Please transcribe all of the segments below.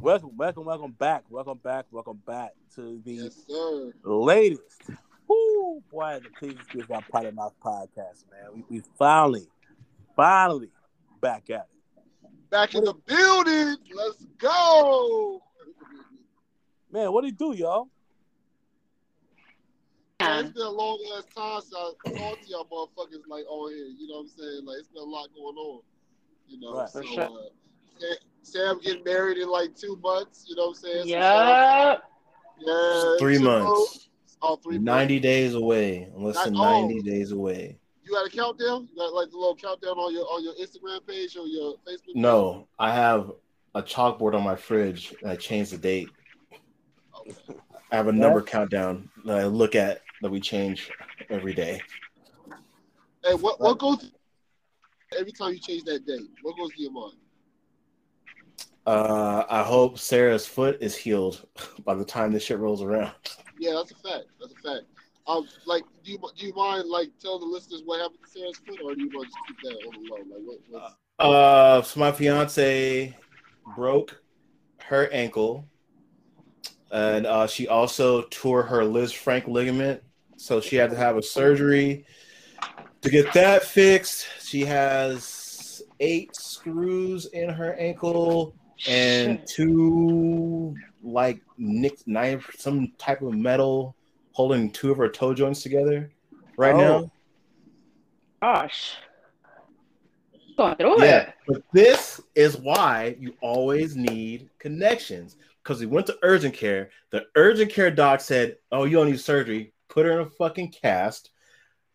Welcome, welcome, welcome back. Welcome back. Welcome back to the Yes, latest. Woo, boy, the Please Excuse My Potty Mouth podcast, man. We, we finally, finally back at it. Back in the building. Let's go. Man, what do you do, y'all? Man, it's been a long ass time since I talked to y'all motherfuckers like on here. You know what I'm saying? Like it's been a lot going on. You know, Right. so For sure. uh, Sam, Sam getting married in like two months. You know what I'm saying? So shout out Yep. to- yeah. Three so- months. Oh, three 90 months. days away. Less than Not- oh. 90 days away. You got a countdown? You got like the little countdown on your on your Instagram page or your Facebook? No, I have a chalkboard on my fridge and I changed the date. Okay. I have a number countdown that I look at that we change every day. Hey, what what goes every time you change that date? What goes to your mind? Uh, I hope Sarah's foot is healed by the time this shit rolls around. Yeah, that's a fact. That's a fact. Um, like, do you do you mind like tell the listeners what happened to Sarah's foot, or do you want to just keep that on the low? Like, what? What's, Uh, so my fiance broke her ankle, and uh, she also tore her Lisfranc ligament, so she had to have a surgery to get that fixed. She has eight screws in her ankle and two like nicked knife, some type of metal holding two of her toe joints together right Oh. now. Gosh. Going through Yeah, it. but this is why you always need connections. Because we went to urgent care. The urgent care doc said, "Oh, you don't need surgery. Put her in a fucking cast."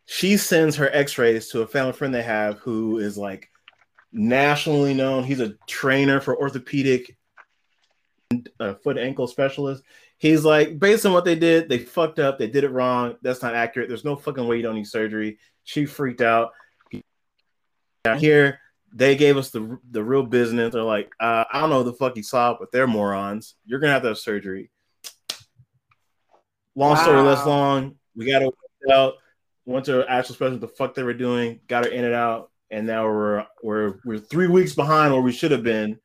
She sends her X-rays to a family friend they have who is like nationally known. He's a trainer for orthopedic uh, foot and ankle specialist. He's like, based on what they did, they fucked up. They did it wrong. That's not accurate. There's no fucking way you don't need surgery. She freaked out. Down here, they gave us the the real business. They're like, uh, I don't know the fuck you saw, but they're morons. You're gonna have to have surgery. Long story less long. We got to work out. Went to actual specialist. The fuck they were doing. Got her in and out, and now we're we're we're three weeks behind where we should have been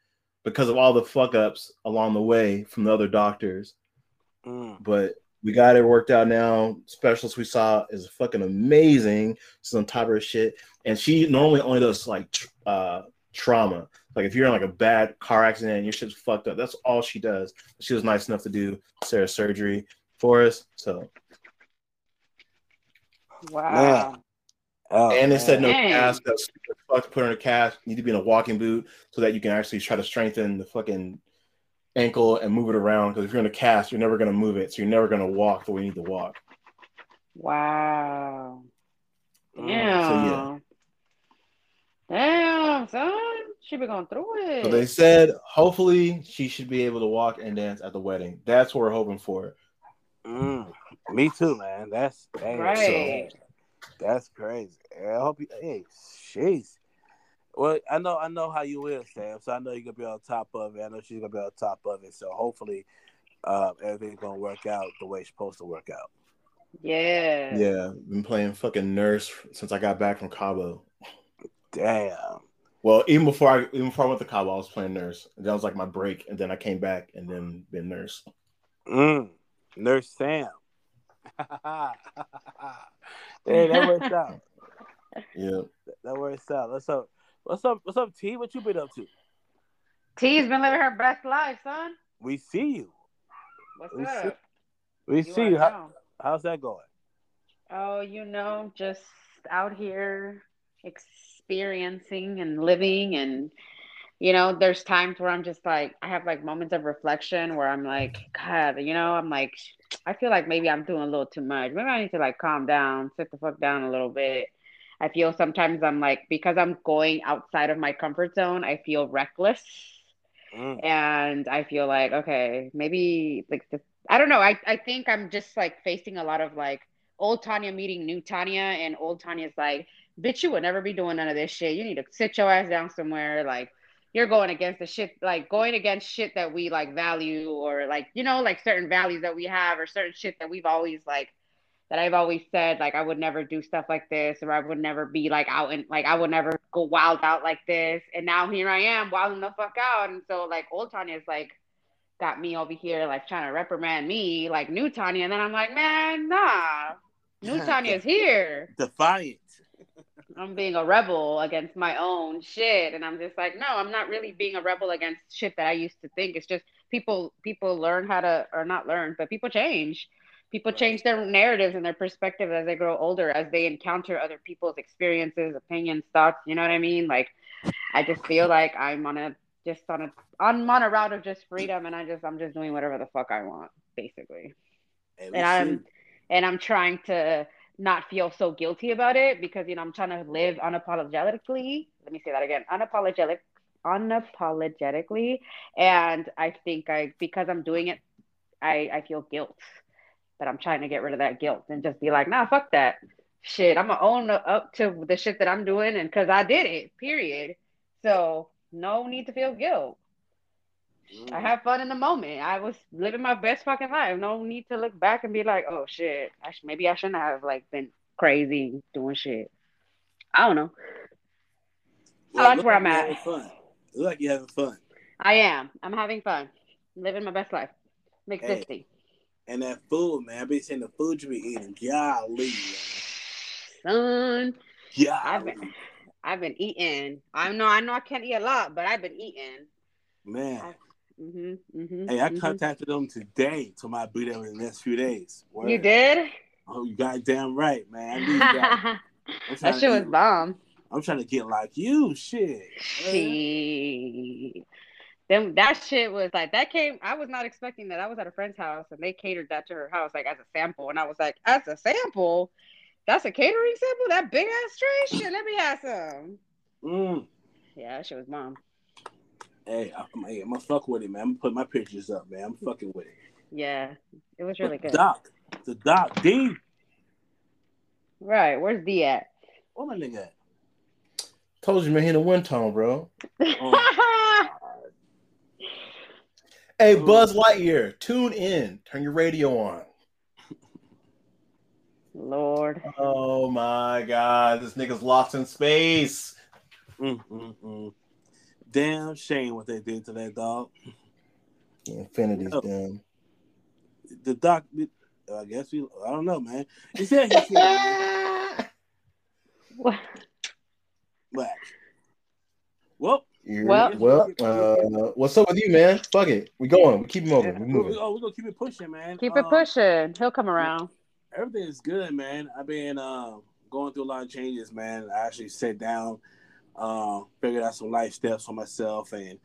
because of all the fuck ups along the way from the other doctors. Mm. But we got it worked out now. Specialist we saw is fucking amazing. She's on top of her shit, and she normally only does like tr- uh, trauma. Like if you're in like a bad car accident and your shit's fucked up, that's all she does. She was nice enough to do Sarah's surgery for us. So Wow. Oh, and they said no Dang. cast. That's fuck put her in a cast. You need to be in a walking boot so that you can actually try to strengthen the fucking ankle and move it around. Because if you're in a cast, you're never gonna move it, so you're never gonna walk the way you need to walk. Wow. Mm. Damn. Damn, son. She been going through it. So they said hopefully she should be able to walk and dance at the wedding. That's what we're hoping for. Mm. Me too, man. That's dang, Right. so- that's crazy. I hope you. Hey, jeez. Well, I know, I know how you is, Sam. So I know you're gonna be on top of it. I know she's gonna be on top of it. So hopefully, uh, everything's gonna work out the way it's supposed to work out. yeah. Yeah, been playing fucking nurse since I got back from Cabo. Damn. Well, even before I even before I went to Cabo, I was playing nurse. That was like my break, and then I came back and then been nurse. Mm. Nurse Sam. hey, that works out. Yeah. That works out. What's up? What's up? What's up, T? What you been up to? T's been living her best life, son. We see you. What's We see- up? We You see you. How, how's that going? Oh, you know, just out here experiencing and living and you know, there's times where I'm just like I have like moments of reflection where I'm like, God, you know, I'm like I feel like maybe I'm doing a little too much. Maybe I need to like calm down, sit the fuck down a little bit. I feel sometimes I'm like because I'm going outside of my comfort zone, I feel reckless Mm. and I feel like okay, maybe like the, I don't know. I I think I'm just like facing a lot of like old Tanya meeting new Tanya, and old Tanya's like, bitch, you would never be doing none of this shit. You need to sit your ass down somewhere. Like you're going against the shit, like going against shit that we like value, or like you know, like certain values that we have, or certain shit that we've always like that I've always said like I would never do stuff like this or I would never be like out and like I would never go wild out like this. And now here I am wilding the fuck out. And so like old Tanya is like, got me over here like trying to reprimand me like new Tanya, and then I'm like, man, nah, new Tanya's here. Defiant. I'm being a rebel against my own shit, and I'm just like, no, I'm not really being a rebel against shit that I used to think. It's just people people learn how to or not learn, but people change. People change their narratives and their perspective as they grow older, as they encounter other people's experiences, opinions, thoughts. You know what I mean? Like, I just feel like I'm on a just on a I'm on a route of just freedom, and I just I'm just doing whatever the fuck I want, basically. We And I'm and I'm trying to not feel so guilty about it because you know I'm trying to live unapologetically. Let me say that again, unapologetic, unapologetically, and I think I because I'm doing it, I I feel guilt, but I'm trying to get rid of that guilt and just be like, nah, fuck that shit. I'm gonna own up to the shit that I'm doing, and because I did it, period. So no need to feel guilt. I have fun in the moment. I was living my best fucking life. No need to look back and be like, oh shit, I sh- maybe I shouldn't have like been crazy doing shit. I don't know. Well, that's where I'm at. Fun. Look like you're having fun. I am. I'm having fun. Living my best life. Make Hey. 60. And that food, man. I've been saying the food you be eating. Golly, Son, man. I've been I've been eating. I know I know I can't eat a lot, but I've been eating. Man. Hmm mm-hmm, Hey, I contacted them today. Told my be there in the next few days. You did? Oh, you goddamn right, man. That. Shit was bomb. I'm trying to get like you, shit. She, them that shit was like that came. I was not expecting that. I was at a friend's house and they catered that to her house like as a sample, and I was like, as a sample, that's a catering sample. That big ass tray. Shit, let me have some. Mm. Yeah, that shit was bomb. Hey, I'm, hey, I'm gonna fuck with it, man. I'm gonna put my pictures up, man. I'm fucking with it. Yeah, it was really good. Doc, the Doc D. Right, where's D at? Where my nigga at? Told you, man, he in the wind tunnel, bro. Oh, Hey, Buzz Lightyear, tune in. Turn your radio on. Lord, Oh my God, this nigga's lost in space. mm, mm, mm. Damn shame what they did to that dog. Infinity's Oh. down. The doc, I guess we, I don't know, man. He said he said What? black. Well, Well- well, uh, what's up with you, man? Fuck it, we going. We keep moving. We we, moving. oh, we're gonna keep it pushing, man. keep it Um, pushing. He'll come around. everything is good, man. I've been uh, going through a lot of changes, man. I actually sat down, uh, figured out some life steps for myself, and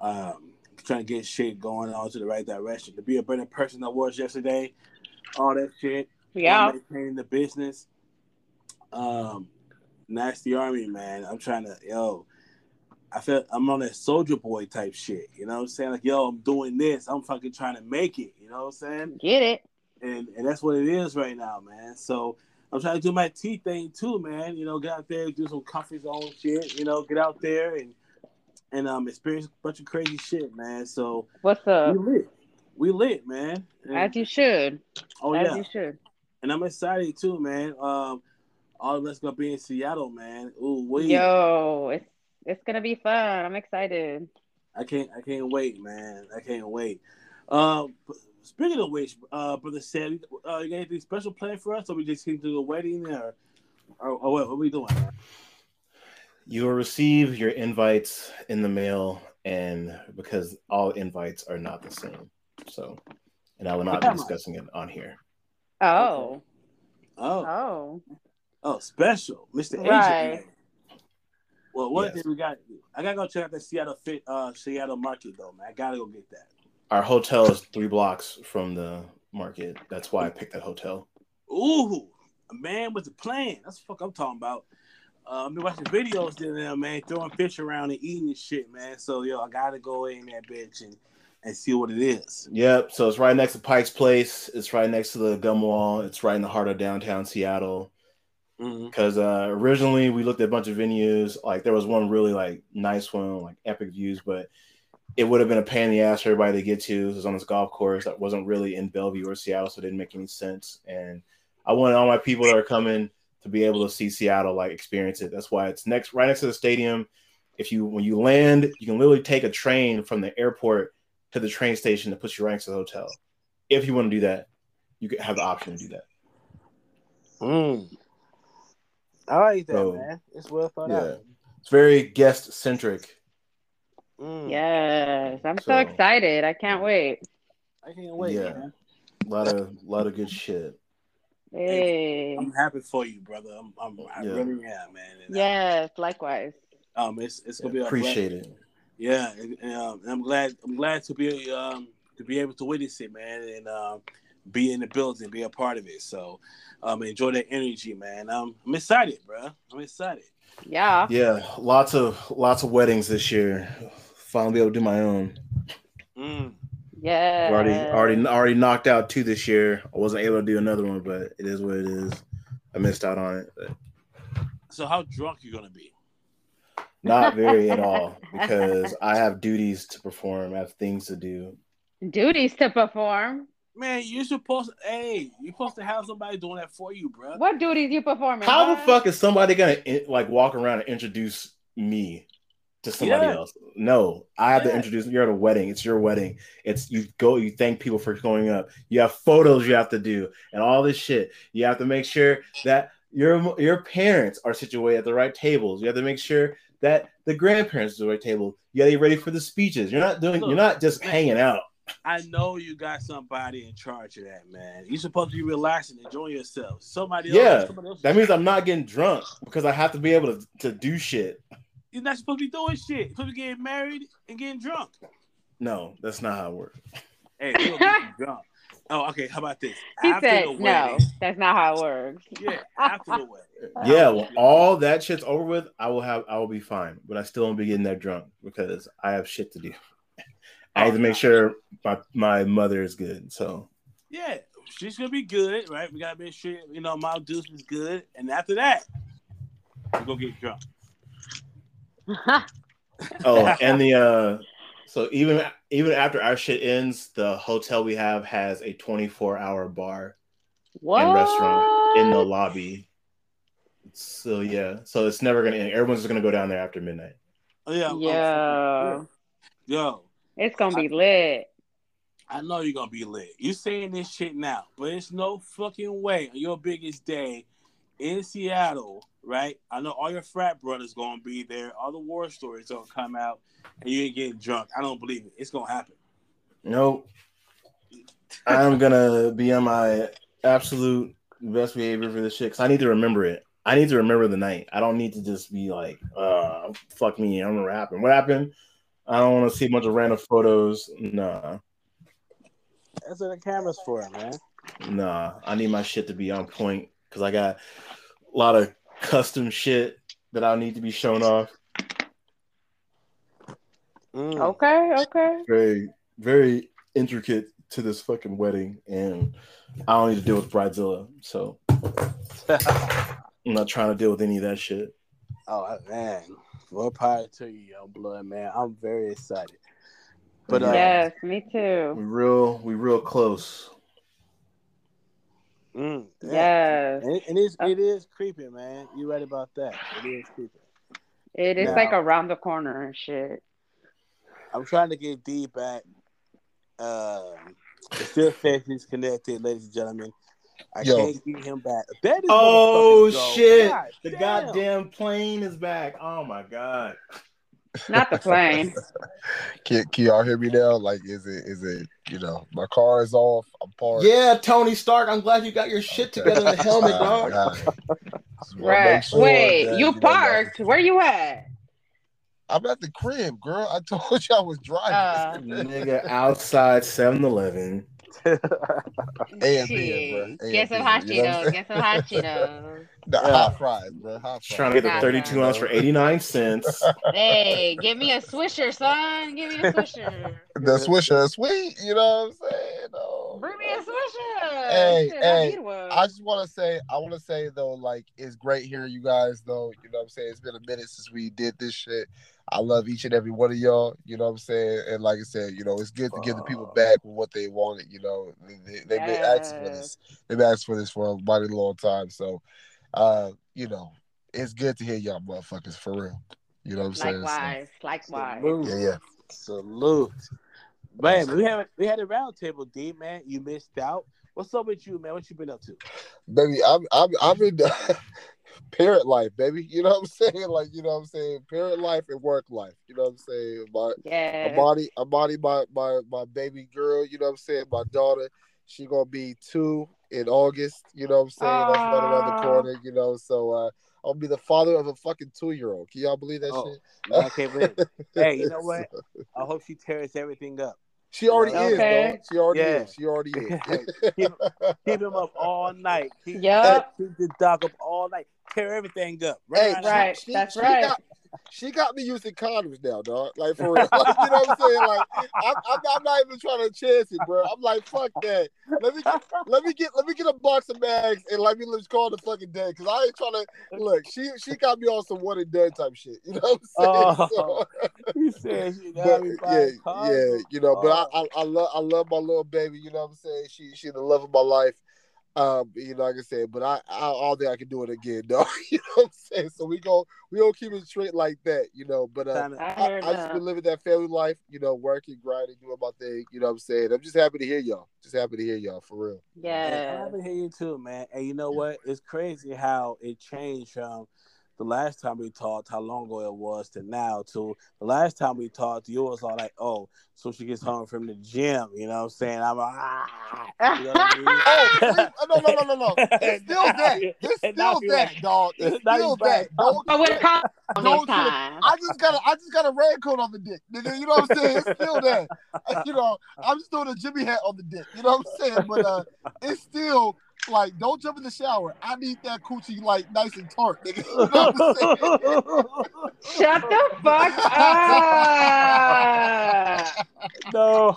um, trying to get shit going on to the right direction. To be a better person than I was yesterday, all that shit. Yeah. maintaining the business. Um, nasty army, man. I'm trying to, yo. I feel I'm on that soldier boy type shit. You know what I'm saying? Like, yo, I'm doing this. I'm fucking trying to make it. You know what I'm saying? Get it. and and that's what it is right now, man. So I'm trying to do my T thing too, man. You know, get out there, do some comfort zone shit. You know, get out there and and um experience a bunch of crazy shit, man. So What's up? we lit, we lit, man. And- As you should. oh As yeah, you should. and I'm excited too, man. Um, all of us gonna be in Seattle, man. Ooh, wait. Yo, it's it's gonna be fun. I'm excited. I can't, I can't wait, man. I can't wait. Um, speaking of which, uh, brother said, uh, you got anything special planned for us, or we just came to the wedding, or, or, or what? What we doing? You will receive your invites in the mail, and because all invites are not the same, so, and I will not be discussing it on here. Oh. Oh, Oh. oh, special, Mister Agent. Right. Man. Well, one Yes. thing we got, I gotta go check out the Seattle fit, uh, Seattle market though, man. I gotta go get that. Our hotel is three blocks from the market. That's why I picked that hotel. Ooh, a man with a plan. That's the fuck I'm talking about. Uh, I've been watching videos there, man, throwing fish around and eating and shit, man. So yo, I gotta go in that bitch and and see what it is. Yep. So it's right next to Pike's Place. It's right next to the gum wall. It's right in the heart of downtown Seattle. Mm-hmm. Because uh, originally we looked at a bunch of venues. Like there was one really like nice one, like epic views, but it would have been a pain in the ass for everybody to get to. It was on this golf course that wasn't really in Bellevue or Seattle, so it didn't make any sense. And I wanted all my people that are coming to be able to see Seattle, like experience it. That's why it's next, right next to the stadium. If you when you land, you can literally take a train from the airport to the train station that puts you right next to the hotel. If you want to do that, you can have the option to do that. Mm. I like that, So, man. It's well thought yeah. out. It's very guest centric. Mm. Yes, I'm so, So- excited. I can't wait. I can't wait, Yeah. man. A lot of lot of good shit. Hey. I'm happy for you, brother. I'm, I'm I Yeah. really am, man. And, Yes, likewise. Um, it's it's gonna be a Appreciate it. Yeah, and, and, um, I'm glad. I'm glad to be um to be able to witness it, man, and um be in the building, be a part of it. So, um, enjoy that energy, man. Um, I'm excited, bro. I'm excited. Yeah. Yeah, lots of lots of weddings this year. Finally be able to do my own. Mm. Yeah. Already already already knocked out two this year. I wasn't able to do another one, but it is what it is. I missed out on it. But So, how drunk you gonna be? not very at all because I have duties to perform, I have things to do. Duties to perform. Man, you supposed. Hey, you supposed to have somebody doing that for you, bro. What duties you performing? How the fuck is somebody gonna like walk around and introduce me to somebody Yeah. else? No, I have to introduce. You're at a wedding. It's your wedding. It's you go. You thank people for going up. You have photos you have to do and all this shit. You have to make sure that your your parents are situated at the right tables. You have to make sure that the grandparents are at the right table. You gotta be ready for the speeches. You're not doing. You're not just hanging out. I know you got somebody in charge of that, man. You're supposed to be relaxing, enjoying yourself. Somebody Yeah, else. Somebody else That means I'm not getting drunk because I have to be able to, to do shit. You're not supposed to be doing shit. You're supposed to be getting married and getting drunk. No, that's not how it works. Hey, you're gonna get drunk. Oh, okay. How about this? He After said, the "No, that's not how it works." Yeah, after the wedding. Yeah, when all that shit's over with, I will have I will be fine, but I still won't be getting that drunk because I have shit to do. I oh, have to make sure my my mother is good. So Yeah, she's gonna be good, right? We gotta make sure you know my Deuce is good, and after that, we're gonna get drunk. oh, and the uh so even even after our shit ends, the hotel we have has a 24 hour bar what? and restaurant in the lobby. So yeah, so it's never gonna end. Everyone's just gonna go down there after midnight. Oh, yeah, I'm- Yeah. Yo, It's gonna be lit. I know you're gonna be lit. You're saying this shit now, but it's no fucking way on your biggest day in Seattle, right? I know all your frat brothers gonna be there. All the war stories gonna come out, and you ain't getting drunk. I don't believe it. It's gonna happen. Nope. I'm gonna be on my absolute best behavior for this shit because I need to remember it. I need to remember the night. I don't need to just be like, uh, fuck me. I don't know what happened. What happened? I don't want to see a bunch of random photos. Nah, That's what the camera's for, man. nah. I need my shit to be on point because I got a lot of custom shit that I need to be shown off. Mm. Okay, okay. Very, very intricate to this fucking wedding, and I don't need to deal with Bridezilla. So I'm not trying to deal with any of that shit. Oh man, more power to you, young blood, man. I'm very excited. But uh, yes, me too. We too. real, we real close. Mm, yeah. Yes. And, and it's, it is creeping, man. You're right about that. It is creeping. It is Now- like around the corner and shit. I'm trying to get D back. Um, it still says he's connected, ladies and gentlemen. I Yo. can't get him back. There this Oh shit! God the damn. goddamn plane is back. Oh my god! Not the plane. Can, can y'all hear me now? Like, is it is it you know my car is off? I'm parked. Yeah, Tony Stark. I'm glad you got your shit Okay. together the helmet, All dog. right. Just wanna right. make sure Wait, that, you know, parked. Where you at? I'm at the crib, girl. I told you I was Uh, driving. Nigga outside 7-Eleven. A&B, bro. Get some A&B, hot you know what I'm Cheetos. Get some hot Cheetos. The Yeah. hot fries, bro. Hot fries. trying to get the 32 nah. ounce for 89 cents. Hey, give me a swisher, son. Give me a swisher. The Swisher is sweet. You know what I'm saying? No. Bring me a swisher. Hey, Shit, I hey, need. I just want to say, I want to say though, like it's great hearing you guys though. You know what I'm saying? It's been a minute since we did this shit. I love each and every one of y'all. You know what I'm saying? And like I said, you know, it's good to give the people back with what they wanted. You know, they, they, they've been asking for this. They've asked for this for a mighty long time. So, uh, you know, it's good to hear y'all motherfuckers for real. You know what I'm saying? So, Likewise, likewise. Salute. yeah, yeah. Salute. Man, we had we had a roundtable, D man. You missed out. What's up with you, man? What you been up to? baby. I'm I'm I'm in parent life, baby. You know what I'm saying? Like you know what I'm saying? Parent life and work life. You know what I'm saying? My Yeah. Amani, Amani, my my my baby girl. You know what I'm saying? My daughter. She gonna be two in August. You know what I'm saying? That's right around the corner. You know, so uh, I'll be the father of a fucking two year old. Can y'all believe that Oh, shit? I can't believe it. Hey, you know what? I hope she tears everything up. She already Okay. is, dog. She already Yeah. is. She already is. keep, keep him up all night. Keep, Yup. keep the dog up all night. Tear everything up. Hey, around Right, she- that's she right. Got, she got me using condoms now, dog. Like for real. Like, you know what I'm saying? Like I'm, I'm, I'm not even trying to chance it, bro. I'm like, fuck that. Let me get, let me get let me get a box of bags and let me let's call the fucking day because I ain't trying to look. She she got me on some one and done type shit. You know what I'm saying? Oh, So- He said she but yeah, yeah, you know. But Oh. I, I, I love, I love my little baby. You know what I'm saying? She, she the love of my life. Um, you know, like I said, but I, I, all day I can do it again, though. you know what I'm saying? So we go, we gonna keep it straight like that, you know. But uh, I I, I just been living that family life, you know, working, grinding, doing my thing. You know what I'm saying? I'm just happy to hear y'all. Just happy to hear y'all for real. Hey, I'm Yeah. happy to hear you too, man. And you know what? It's crazy how it changed from the last time we talked, how long ago it was, to now. To the last time we talked, you was all like, "Oh, so she gets home from the gym." You know what I'm saying? I'm like, ah, you know what I mean? Oh, please, no, no, no, no, no! It's still that. It's still that, like- dog. It's now still back. that. Don't But with a condom this Don't time. I just got a, I just got a raincoat on the dick, nigga. You know what I'm saying? It's still there. You know, I'm just throwing a Jimmy hat on the dick. You know what I'm saying? But uh, it's still like, don't jump in the shower. I need that coochie like nice and tart, nigga. You know what I'm saying? Shut the fuck up. no,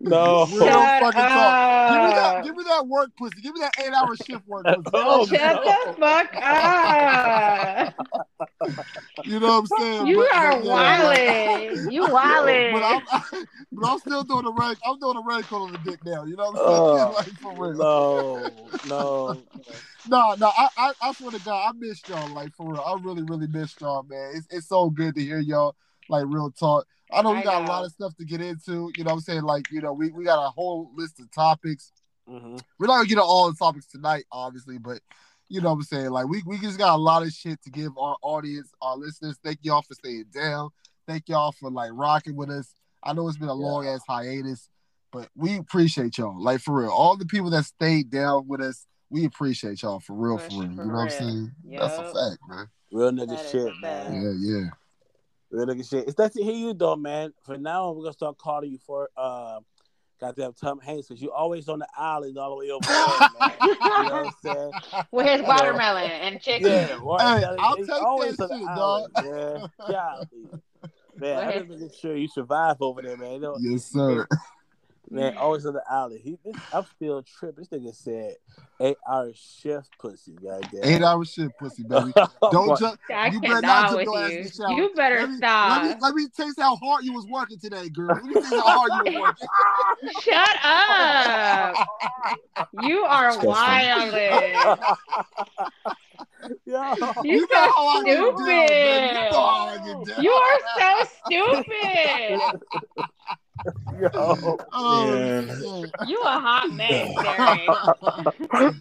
no. Real Shut fucking talk. Give me that, give me that work pussy. Give me that eight hour shift work pussy. Oh, Shut no. the fuck up. You know what I'm saying? You But- are but, yeah, like- wildin'. You But. I'm, but I'm still doing the rank. I'm doing a rank on the dick now. You know what I'm Oh, saying? like for real. no, no. No, no, I, I, I swear to God, I missed y'all. Like for real, I really, really missed y'all, man. It's, it's so good to hear y'all. Like real talk. I know we I got a lot of stuff to get into. You know, what I'm saying like, you know, we, we got a whole list of topics. hmm We're not gonna get to all the topics tonight, obviously, but you know what I'm saying. Like we, we just got a lot of shit to give our audience, our listeners. Thank y'all for staying down. Thank y'all for like rocking with us. I know it's been a long ass hiatus, but we appreciate y'all. Like for real, all the people that stayed down with us, we appreciate y'all for real, for For- real. for you know what I'm real. saying? That's a fact, man. Real nigga shit, man. Yeah, yeah. Real nigga shit. It's nice to hear you though, man. For now we're gonna start calling you for uh, goddamn Tom Hanks because you always on the island all the way over there, man. You know what I'm saying? With his know. watermelon and chicken. Yeah, what? Hey, I'll it's take always that on the shit, island, Man, Golly. man, I just making sure you survive over there, man. You know, yes, sir. Man, always on the alley. He, this, I'm still tripping. This nigga said eight hour shift pussy, goddamn. Eight hour shift pussy, baby. Don't jump. I You better not cannot jump with your ass you. the. You better Let me, stop. let me let me taste how hard you was working today, girl. Let me taste how hard you was working. Shut up. You are wild. Yo. You know so how I down. You know stupid. You are so stupid. Yo. Oh Man. shit. You a hot man, Derek.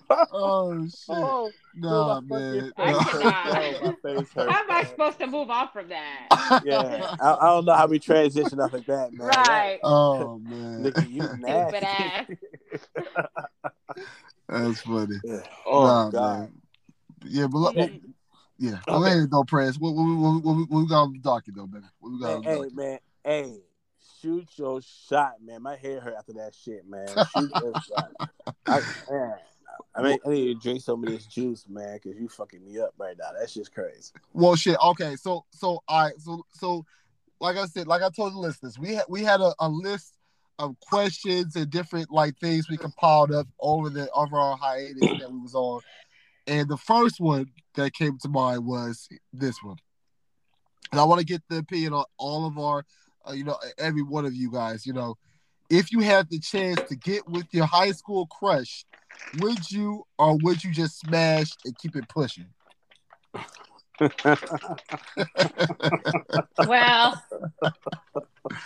oh shit. Oh, Nah, man. I Nah. cannot. Oh, my face hurts, How am I supposed to move on from that? Yeah, I, I don't know how we transition off of that, man. Right. Oh That, man. nigga, you nasty. Stupid ass. That's funny. oh nah, God. man. Yeah, but look, Mm. yeah. Go Okay. ahead, though, Press. What, what, what, what, what we got on the docket, though, baby? What we got on Hey, the hey, man. Hey, shoot your shot, man. My head hurt after that shit, man. Shoot your shot. I, man, I mean, I need to drink some of this juice, man, because you fucking me up right now. That's just crazy. Well, shit. Okay, so so all right, so so like I said, like I told the listeners, we had we had a, a list of questions and different like things we compiled up over the over our hiatus that we was on, and the first one that came to mind was this one, and I want to get the opinion on all of our, you know, every one of you guys, you know, if you had the chance to get with your high school crush, would you or would you just smash and keep it pushing? Well,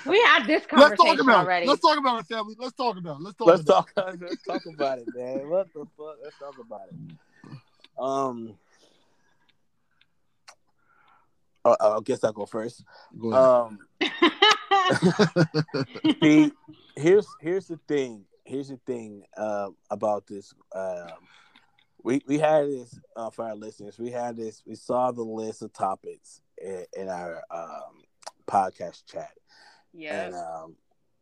we had this Let's conversation talk about already. it. Let's talk about it, family. Let's talk about it. Let's talk let's about talk. Let's talk about it, man. What the fuck? Let's talk about it. Um, uh, I guess I'll go first. Go ahead. Um, see, here's here's the thing. Here's the thing uh, about this. Um, we we had this uh, for our listeners. We had this. We saw the list of topics in, in our um, podcast chat, yeah. and um,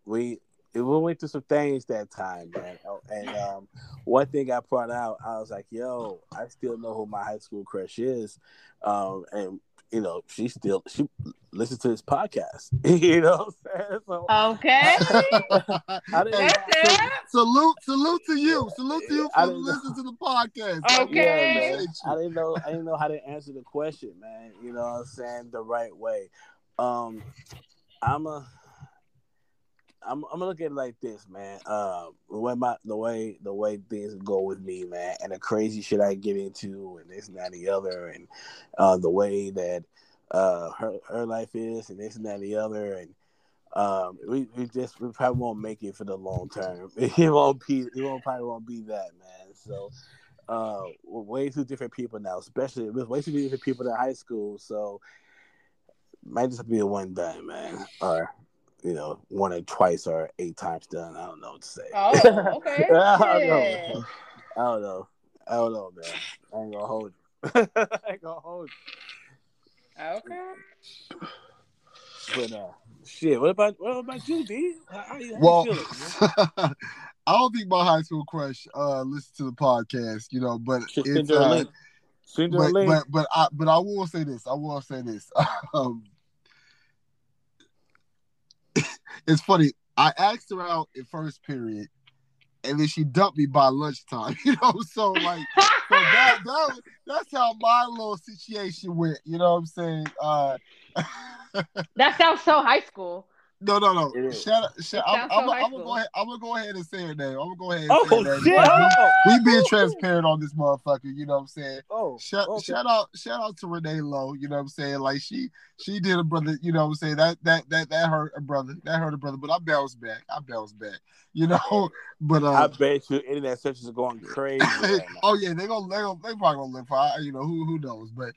we we went through some things that time, man. And um, one thing I brought out, I was like, "Yo, I still know who my high school crush is," um, and you know, she still she listens to this podcast. you know what I'm saying? So Okay. I didn't. That's it. salute, salute to you. Salute to you I for listening to the podcast. Okay. Yeah, man. I didn't know. I didn't know how to answer the question, man. You know what I'm saying the right way. Um, I'm a. I'm, I'm gonna look at it like this, man. Um, the way my the way the way things go with me, man, and the crazy shit I get into, and this and that and the other, and uh, the way that uh her her life is, and this and that and the other, and um, we, we just we probably won't make it for the long term. It won't be it won't probably won't be that, man. So uh, way too different people now, especially with way too different people in high school. So might just be a one time, man, or you know, one or twice or eight times done. I don't know what to say. Oh, okay. I don't Shit. know. I don't know. I don't know, man. I ain't gonna hold you. I ain't gonna hold you. Okay. But uh, shit. What about what about you, D? How, how you, how Well, you feeling? man? I don't think my high school crush uh listen to the podcast, you know, but Send it's uh. Send her a but, link. but but I but I will say this. I will say this. Um, it's funny. I asked her out in first period, and then she dumped me by lunchtime. You know, so like so that, that that's how my little situation went. You know what I'm saying? Uh, that sounds so high school. No, no, no. It is. Shout, out- shout, It I'm, I'm, so I'm, gonna go ahead. I'm gonna go ahead and say her name. I'm gonna go ahead. And oh say her name. shit! We- Oh, We being transparent on this motherfucker. You know what I'm saying? Oh, Shout, okay. shout out shout out to Renee Lowe, you know what I'm saying? Like she she did a brother, you know what I'm saying? That that that that hurt a brother. That hurt a brother, but I bounced back. I bounced back. You know, but I uh bet you internet searches are going crazy. Right oh yeah, they gonna they gonna they probably gonna live for you know who who knows. But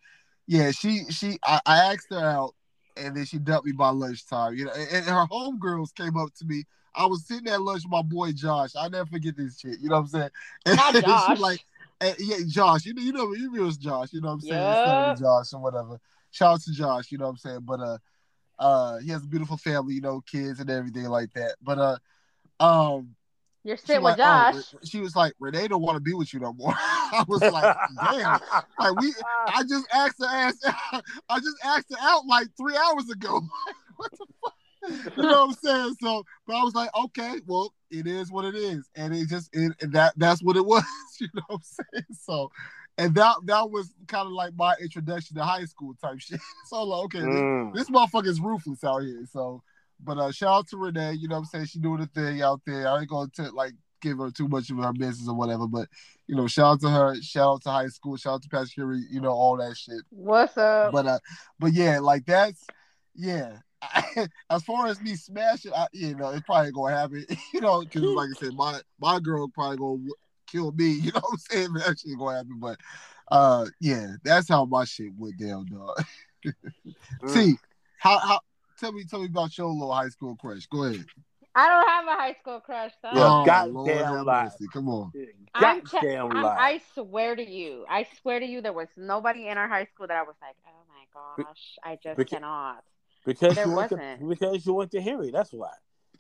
yeah, she she I, I asked her out and then she dumped me by lunchtime. You know, and, and her homegirls came up to me. I was sitting at lunch with my boy Josh. I never forget this shit. You know what I'm saying? And Not Josh. like and, yeah, Josh. You know, you know, you know, it's Josh. You know what I'm saying? Not Josh or whatever. Shout out to Josh. You know what I'm saying? But uh, uh, he has a beautiful family. You know, kids and everything like that. But uh, um, You're she sitting like, with oh, Josh. she was like, Renee don't want to be with you no more. I was like, damn. Like we, I just asked her ass. I just asked her out like three hours ago. what the fuck? You know what I'm saying? So, but I was like, okay, well, it is what it is, and it just it, and that that's what it was. You know what I'm saying? So, and that that was kind of like my introduction to high school type shit. So, I'm like, okay, this, Mm. this motherfucker is ruthless out here. So, but uh, shout out to Renee. You know what I'm saying? She doing the thing out there. I ain't gonna t- like give her too much of her business or whatever, but you know, shout out to her. Shout out to high school. Shout out to Pastor Curie. You know all that shit. What's up? But uh, but yeah, like that's yeah. as far as me smashing, I, you know, it's probably gonna happen. You know, because like I said, my my girl probably gonna kill me. You know what I'm saying? That shit gonna happen. But uh, yeah, that's how my shit went down, dog. Mm. See, how how tell me tell me about your little high school crush. Go ahead. I don't have a high school crush, son. Yeah, Oh, goddamn Lord have lie. mercy. Come on. I'm te- Goddamn I'm, lie. I swear to you, I swear to you, there was nobody in our high school that I was like, oh my gosh, I just Beca- cannot. Because There you went to, wasn't. because you went to Henry. That's why.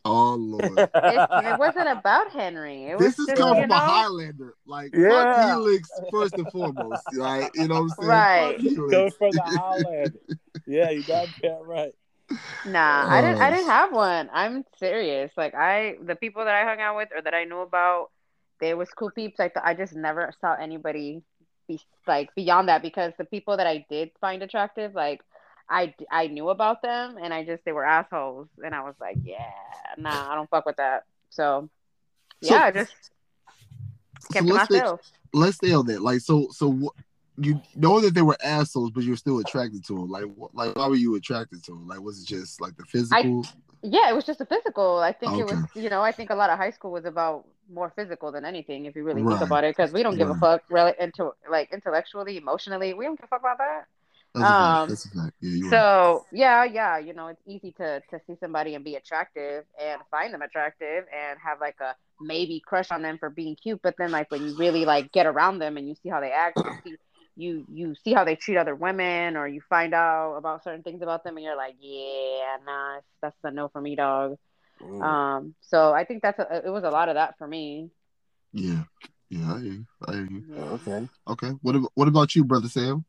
Oh Lord. It, it wasn't about Henry. It this was is just, coming you from a Highlander. Like Yeah. fuck Helix first and foremost. Right? You know what I'm saying? Right. Fuck Helix. Coming from the Highlander. yeah, you got that right. Nah, I didn't. I didn't have one. I'm serious. Like I, the people that I hung out with or that I knew about, they was cool peeps. Like I just never saw anybody be like beyond that because the people that I did find attractive, like I I knew about them and I just they were assholes and I was like, yeah, nah, I don't fuck with that. So So- yeah, I just kept to let's stay, myself. let's stay on that. Like so so what you know that they were assholes, but you're still attracted to them. Like, like why were you attracted to them? Like, was it just like the physical? Yeah, it was just the physical. I think it was, you know, I think a lot of high school was about more physical than anything, if you really think about it, because we don't give a fuck, really, into like intellectually, emotionally, we don't give a fuck about that. That's. Um. Yeah, you right. So yeah, yeah, you know, it's easy to to see somebody and be attractive and find them attractive and have like a maybe crush on them for being cute, but then like when you really like get around them and you see how they act, you see you you see how they treat other women or you find out about certain things about them and you're like, yeah, nah, that's a no for me, dog. Mm. Um, so I think that's a, it was a lot of that for me. Yeah, yeah, I hear you. I hear you. okay. Okay, what about what about you, brother Sam?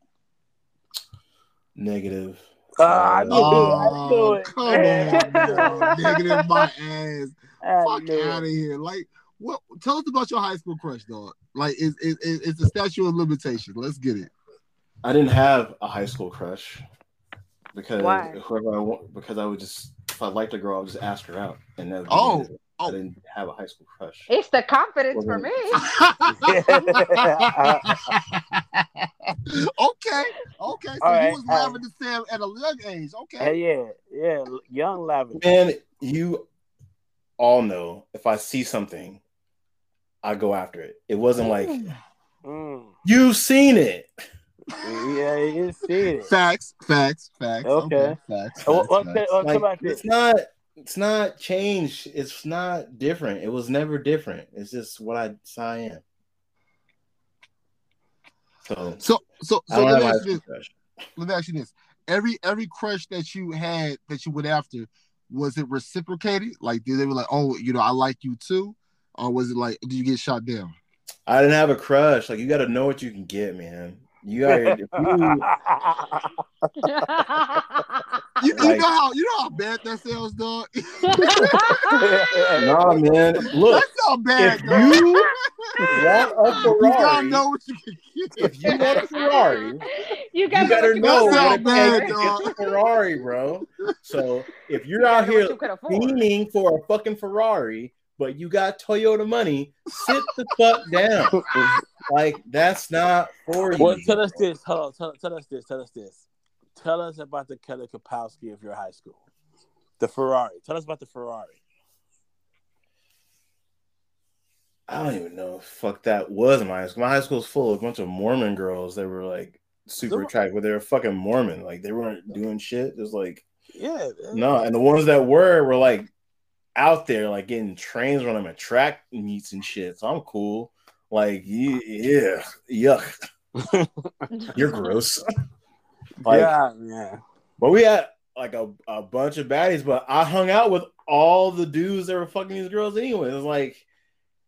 Negative. Ah, I knew Oh, it. come I knew it. on, bro. negative my ass. I Fuck out of here. Like, what? Tell us about your high school crush, dog. Like, it's it, it, it's a statute of limitation. Let's get it. I didn't have a high school crush because Why? whoever I want because I would just if I liked a girl, I would just ask her out, and that Oh, it. oh. I didn't have a high school crush. It's the confidence for me. okay, okay. So All right, you was all right. laughing to Sam at a young age. Okay. Hey, yeah, yeah, young Lavin. Man, you all know if I see something, I go after it. It wasn't like Mm. you've seen it. Yeah, you see it. Facts, facts, facts. Okay. Facts. Oh, facts, what- facts. what- Like, about it's not. It's not changed. It's not different. It was never different. It's just what I, it's how I am. So, So, so, so let me ask you this. Let me ask you this: every every crush that you had that you went after, was it reciprocated? Like, did they were like, oh, you know, I like you too, or was it like, did you get shot down? I didn't have a crush. Like you got to know what you can get, man. You got if you, You, you Like- know how you know how bad that sounds, dog. nah, man. Look, that sounds bad, if dog. you want a You gotta Ferrari, know what you can get. if you want a Ferrari, you you gotta better what know what sound it bad, takes to dog. get the Ferrari, bro. So if you're You out gotta know what here you could fiending for a fucking Ferrari, but you got Toyota money, sit the fuck down. Like that's not for you. well, tell us this. Hold on. Tell, tell us this. Tell us this. Tell us about the Kelly Kapowski of your high school. The Ferrari. Tell us about the Ferrari. I don't even know. Fuck that was my high school. My high school was full of a bunch of Mormon girls that were like super attractive, but they were fucking Mormon. Like they weren't doing shit. It was like Yeah. no, and the ones that were were like out there, like getting trains on them at track meets and shit. So I'm cool. Like yeah, yeah, yuck. You're gross. Like, yeah, yeah. But we had like a, a bunch of baddies, but I hung out with all the dudes that were fucking these girls anyway. It's like,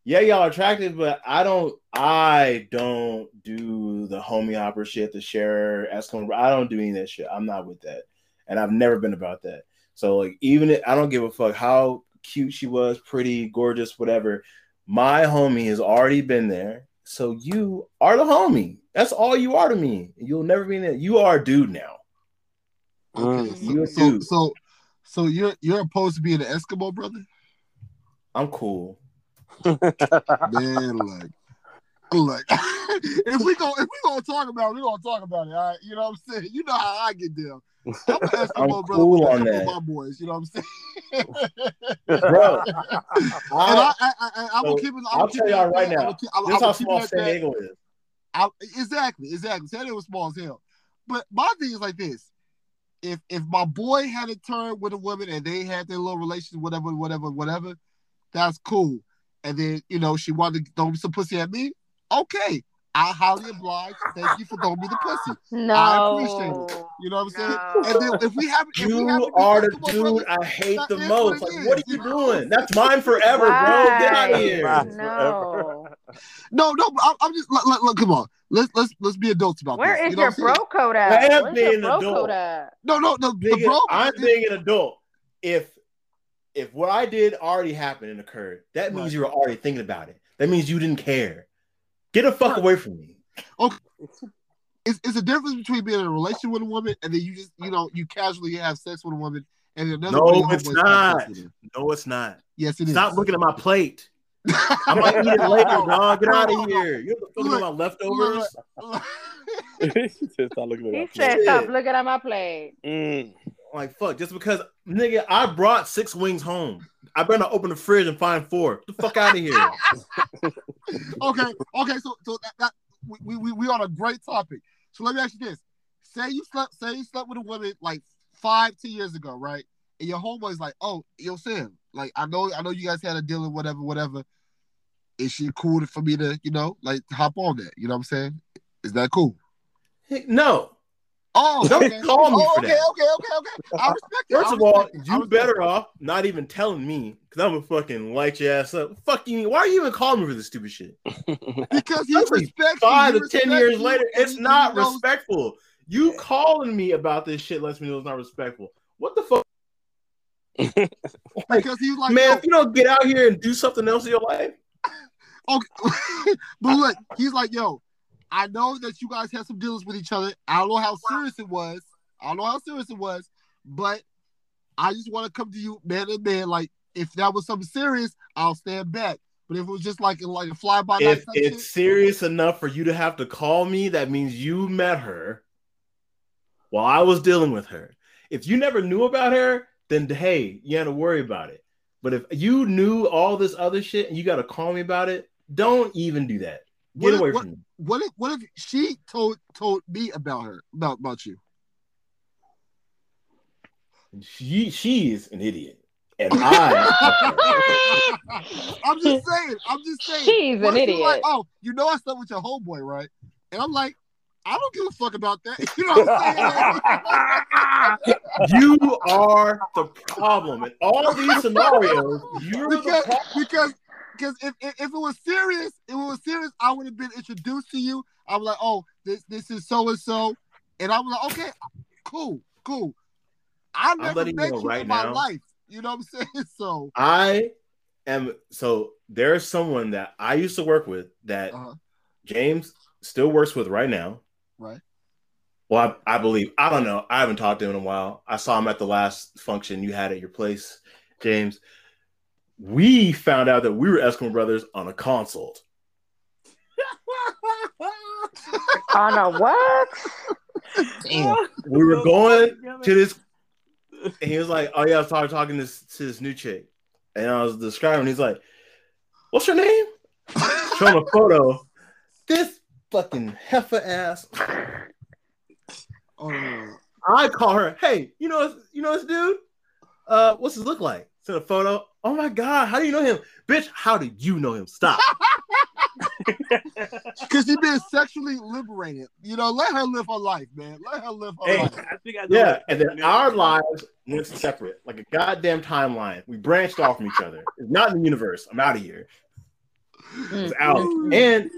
yeah, y'all are attractive, but I don't I don't do the homie hopper shit, the share Eskimo. I don't do any of that shit. I'm not with that. And I've never been about that. So like even if I don't give a fuck how cute she was, pretty, gorgeous, whatever. My homie has already been there. So you are the homie. That's all you are to me. You'll never be in there. You are a dude now. Okay, Mm. so, You so, too. so, so you're you're opposed to being an Eskimo brother, I'm cool. man. Like, like, if we go if we gonna talk about it, we gonna talk about it. All right, you know what I'm saying? You know how I get down. I'm an Eskimo I'm brother cool on that. my boys. You know what I'm saying? Bro, and I, I, I, I, I'm so, keep it. I'm I'll gonna keep tell y'all like right that. now, I'm keep- I'm- this I'm how gonna keep it small San. Diego is. I, exactly, exactly. San Diego was small as hell. But my thing is like this: if if my boy had a turn with a woman and they had their little relationship, whatever, whatever, whatever, that's cool. And then you know she wanted to throw some pussy at me. Okay, I highly oblige. Thank you for throwing me the pussy. No. I appreciate it. You know what I'm saying? No. And then if we have, if You happen to be are the dude brothers, I hate the most. what it Like, what are you doing? That's mine forever, bro. Get out of Why? here. No. no, no. I'm, I'm just look, look, look, Come on, let's let's let's be adults about Where this. is you know your what I'm saying? bro code at? I am Where's being your bro adult. at? No, no, no. The bro, I'm being an adult. If if what I did already happened and occurred, that means Right. you were already thinking about it. That means you didn't care. Get the fuck away from me. it's, it's a difference between being in a relationship with a woman and then you just you know you casually have sex with a woman and another No, one of your it's not. sex with her. No, it's not. Yes, it is. Stop looking at my plate. I might eat it later, dog. Get out of here. You're the fuck about leftovers? he said, "Stop looking at He my said, plate." "Stop looking at my plate." Mm. Like fuck, just because nigga, I brought six wings home. I better not open the fridge and find four. Get the fuck out of here. okay, okay. So, so that, that we, we we on a great topic. So let me ask you this: Say you slept, say you slept with a woman like five, ten years ago, right? And your homeboy's like, "Oh, yo, Sam, like I know, I know you guys had a deal or whatever, whatever. Is she cool for me to, you know, like hop on that? You know what I'm saying? Is that cool? No. Oh, okay. call me oh, for okay, that. okay, okay, okay. I respect it. First of all, respect it. I you respect better it. off not even telling me because I'm gonna fucking light your ass up. Fuck you. Why are you even calling me for this stupid shit? because he Especially respects Five you. to he ten years you, later, it's not knows- respectful. You calling me about this shit lets me know it's not respectful. What the fuck? Because he was like, man, yo, if you don't get out here and do something else in your life, Okay, but look, he's like, yo, I know that you guys had some dealings with each other. I don't know how serious it was. I don't know how serious it was, but I just want to come to you, man and man. Like, if that was something serious, I'll stand back. But if it was just like like a fly by night if it's shit, serious enough for you to have to call me, that means you met her while I was dealing with her. If you never knew about her, then hey, you had to worry about it. But if you knew all this other shit and you got to call me about it, don't even do that. Get What away what- from me. What if what if she told told me about her about about you? She she's an idiot, and I. I'm just saying. I'm just saying. She's an What if you idiot. Like, oh, you know I slept with your homeboy, right? And I'm like, I don't give a fuck about that. You know what I'm saying? you are the problem in all these scenarios. You're the because problem. because because if, if if it was serious, if it was serious, I would have been introduced to you. I was like, oh, this this is so and so, and I was like, okay, cool, cool. I I'm never letting you met know you right in my now. life. You know what I'm saying? So I am so there's someone that I used to work with that uh, James still works with right now. right. Well, I, I believe I don't know. I haven't talked to him in a while. I saw him at the last function you had at your place, James. We found out that we were Eskimo brothers on a consult. On a what? Damn. We were going to this, and he was like, "Oh yeah, I was talking talking to this, to this new chick," and I was describing. He's like, "What's your name?" Showing a photo. This fucking heifer ass. Oh, I call her. Hey, you know, you know this dude. Uh, what's his look like? Send a photo. Oh my god, how do you know him, bitch? How did you know him? Stop. because she been sexually liberated. You know, let her live her life, man. Let her live her Hey, life. I think I know Yeah, what- and then our lives went separate, like a goddamn timeline. We branched off from each other. It's not in the universe. I'm out of here. It's mm. out. Mm. And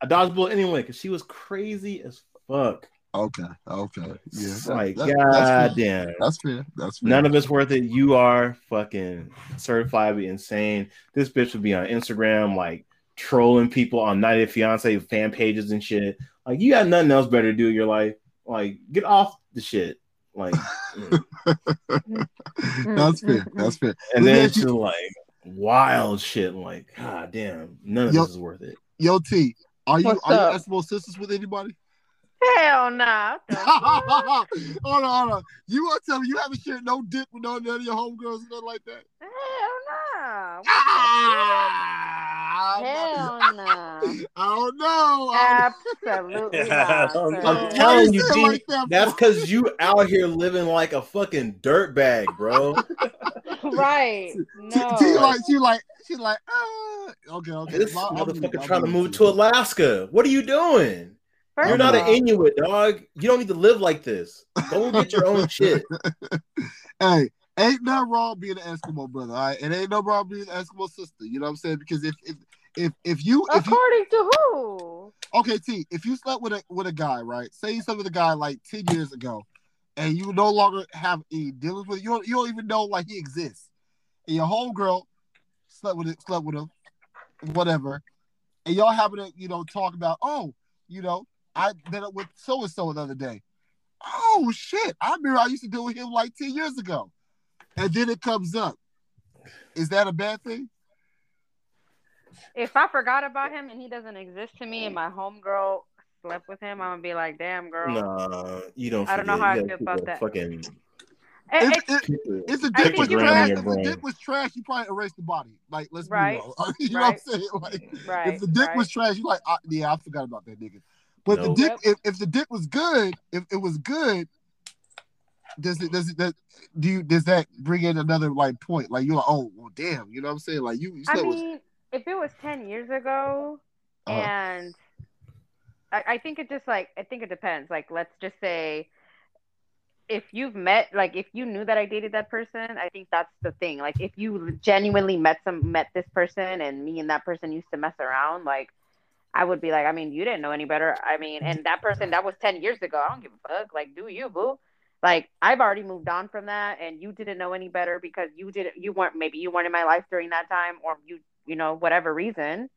I dodged a bullet anyway because she was crazy as fuck. Okay, okay, yeah. It's like that- that's fair. goddamn. That's fair. That's fair. None of it's worth it. You are fucking certifiably insane. This bitch would be on Instagram, like trolling people on 90 Day Fiance fan pages and shit. Like, you got nothing else better to do in your life. Like, get off the shit. Like, mm. That's fair. That's fair. and then ask you- she's like wild shit. Like, god damn, none of Yo- this is worth it. Yo, T, are you What's are up? you Eskimo sisters with anybody? Hell nah. hold on, hold on. You want to tell me you haven't shared no dick with no none of your homegirls and nothing like that? Hell nah. What Ah, the- I Hell nah. don't know. I Absolutely I not. don't sir. know. I'm telling you you, say it G, like that that's because you out here living like a fucking dirtbag, bro. right. T, No. T like she like she like ah. Okay, okay. This I'll- I'll believe it, motherfucker trying to move to Alaska. What are you doing? First You're of not an Inuit, dog. You don't need to live like this. Go get your own shit. Hey, ain't nothing wrong being an Eskimo brother, all right? And ain't no wrong being an Eskimo sister. You know what I'm saying? Because if if if if you if you According to who? okay, T, if you slept with a with a guy, right? Say you slept with a guy like ten years ago, and you no longer have any dealings with you don't, you don't even know like he exists, and your homegirl slept with it, slept with him, whatever, and y'all having to you know talk about oh you know I met up with so and so the other day. Oh shit! I remember I used to deal with him like ten years ago, and then it comes up. Is that a bad thing? If I forgot about him and he doesn't exist to me, and my homegirl slept with him, I'm gonna be like, damn, girl. Nah, you don't. I don't know forget. how I feel about that. Fucking It- If, it's- if, keep it- if the I dick was trash, if the dick was trash, you probably erase the body. Like, let's Right. be real. you know Right. what I'm saying? Like, right. if the dick right. was trash, you like, ah, yeah, I forgot about that nigga. But No. the dick, if, if the dick was good, if it was good, does it does it that do you does that bring in another like point? Like you're like, oh well, damn, you know what I'm saying? Like you, you I said it was mean, if it was ten years ago, Uh-huh. and I, I think it just like I think it depends. Like, let's just say if you've met, like, if you knew that I dated that person, I think that's the thing. Like, if you genuinely met some met this person, and me and that person used to mess around, like. I would be like, I mean, you didn't know any better. I mean, and that person that was 10 years ago. I don't give a fuck. Like, do you, boo? Like, I've already moved on from that, and you didn't know any better because you didn't, you weren't, maybe you weren't in my life during that time, or you, you know, whatever reason.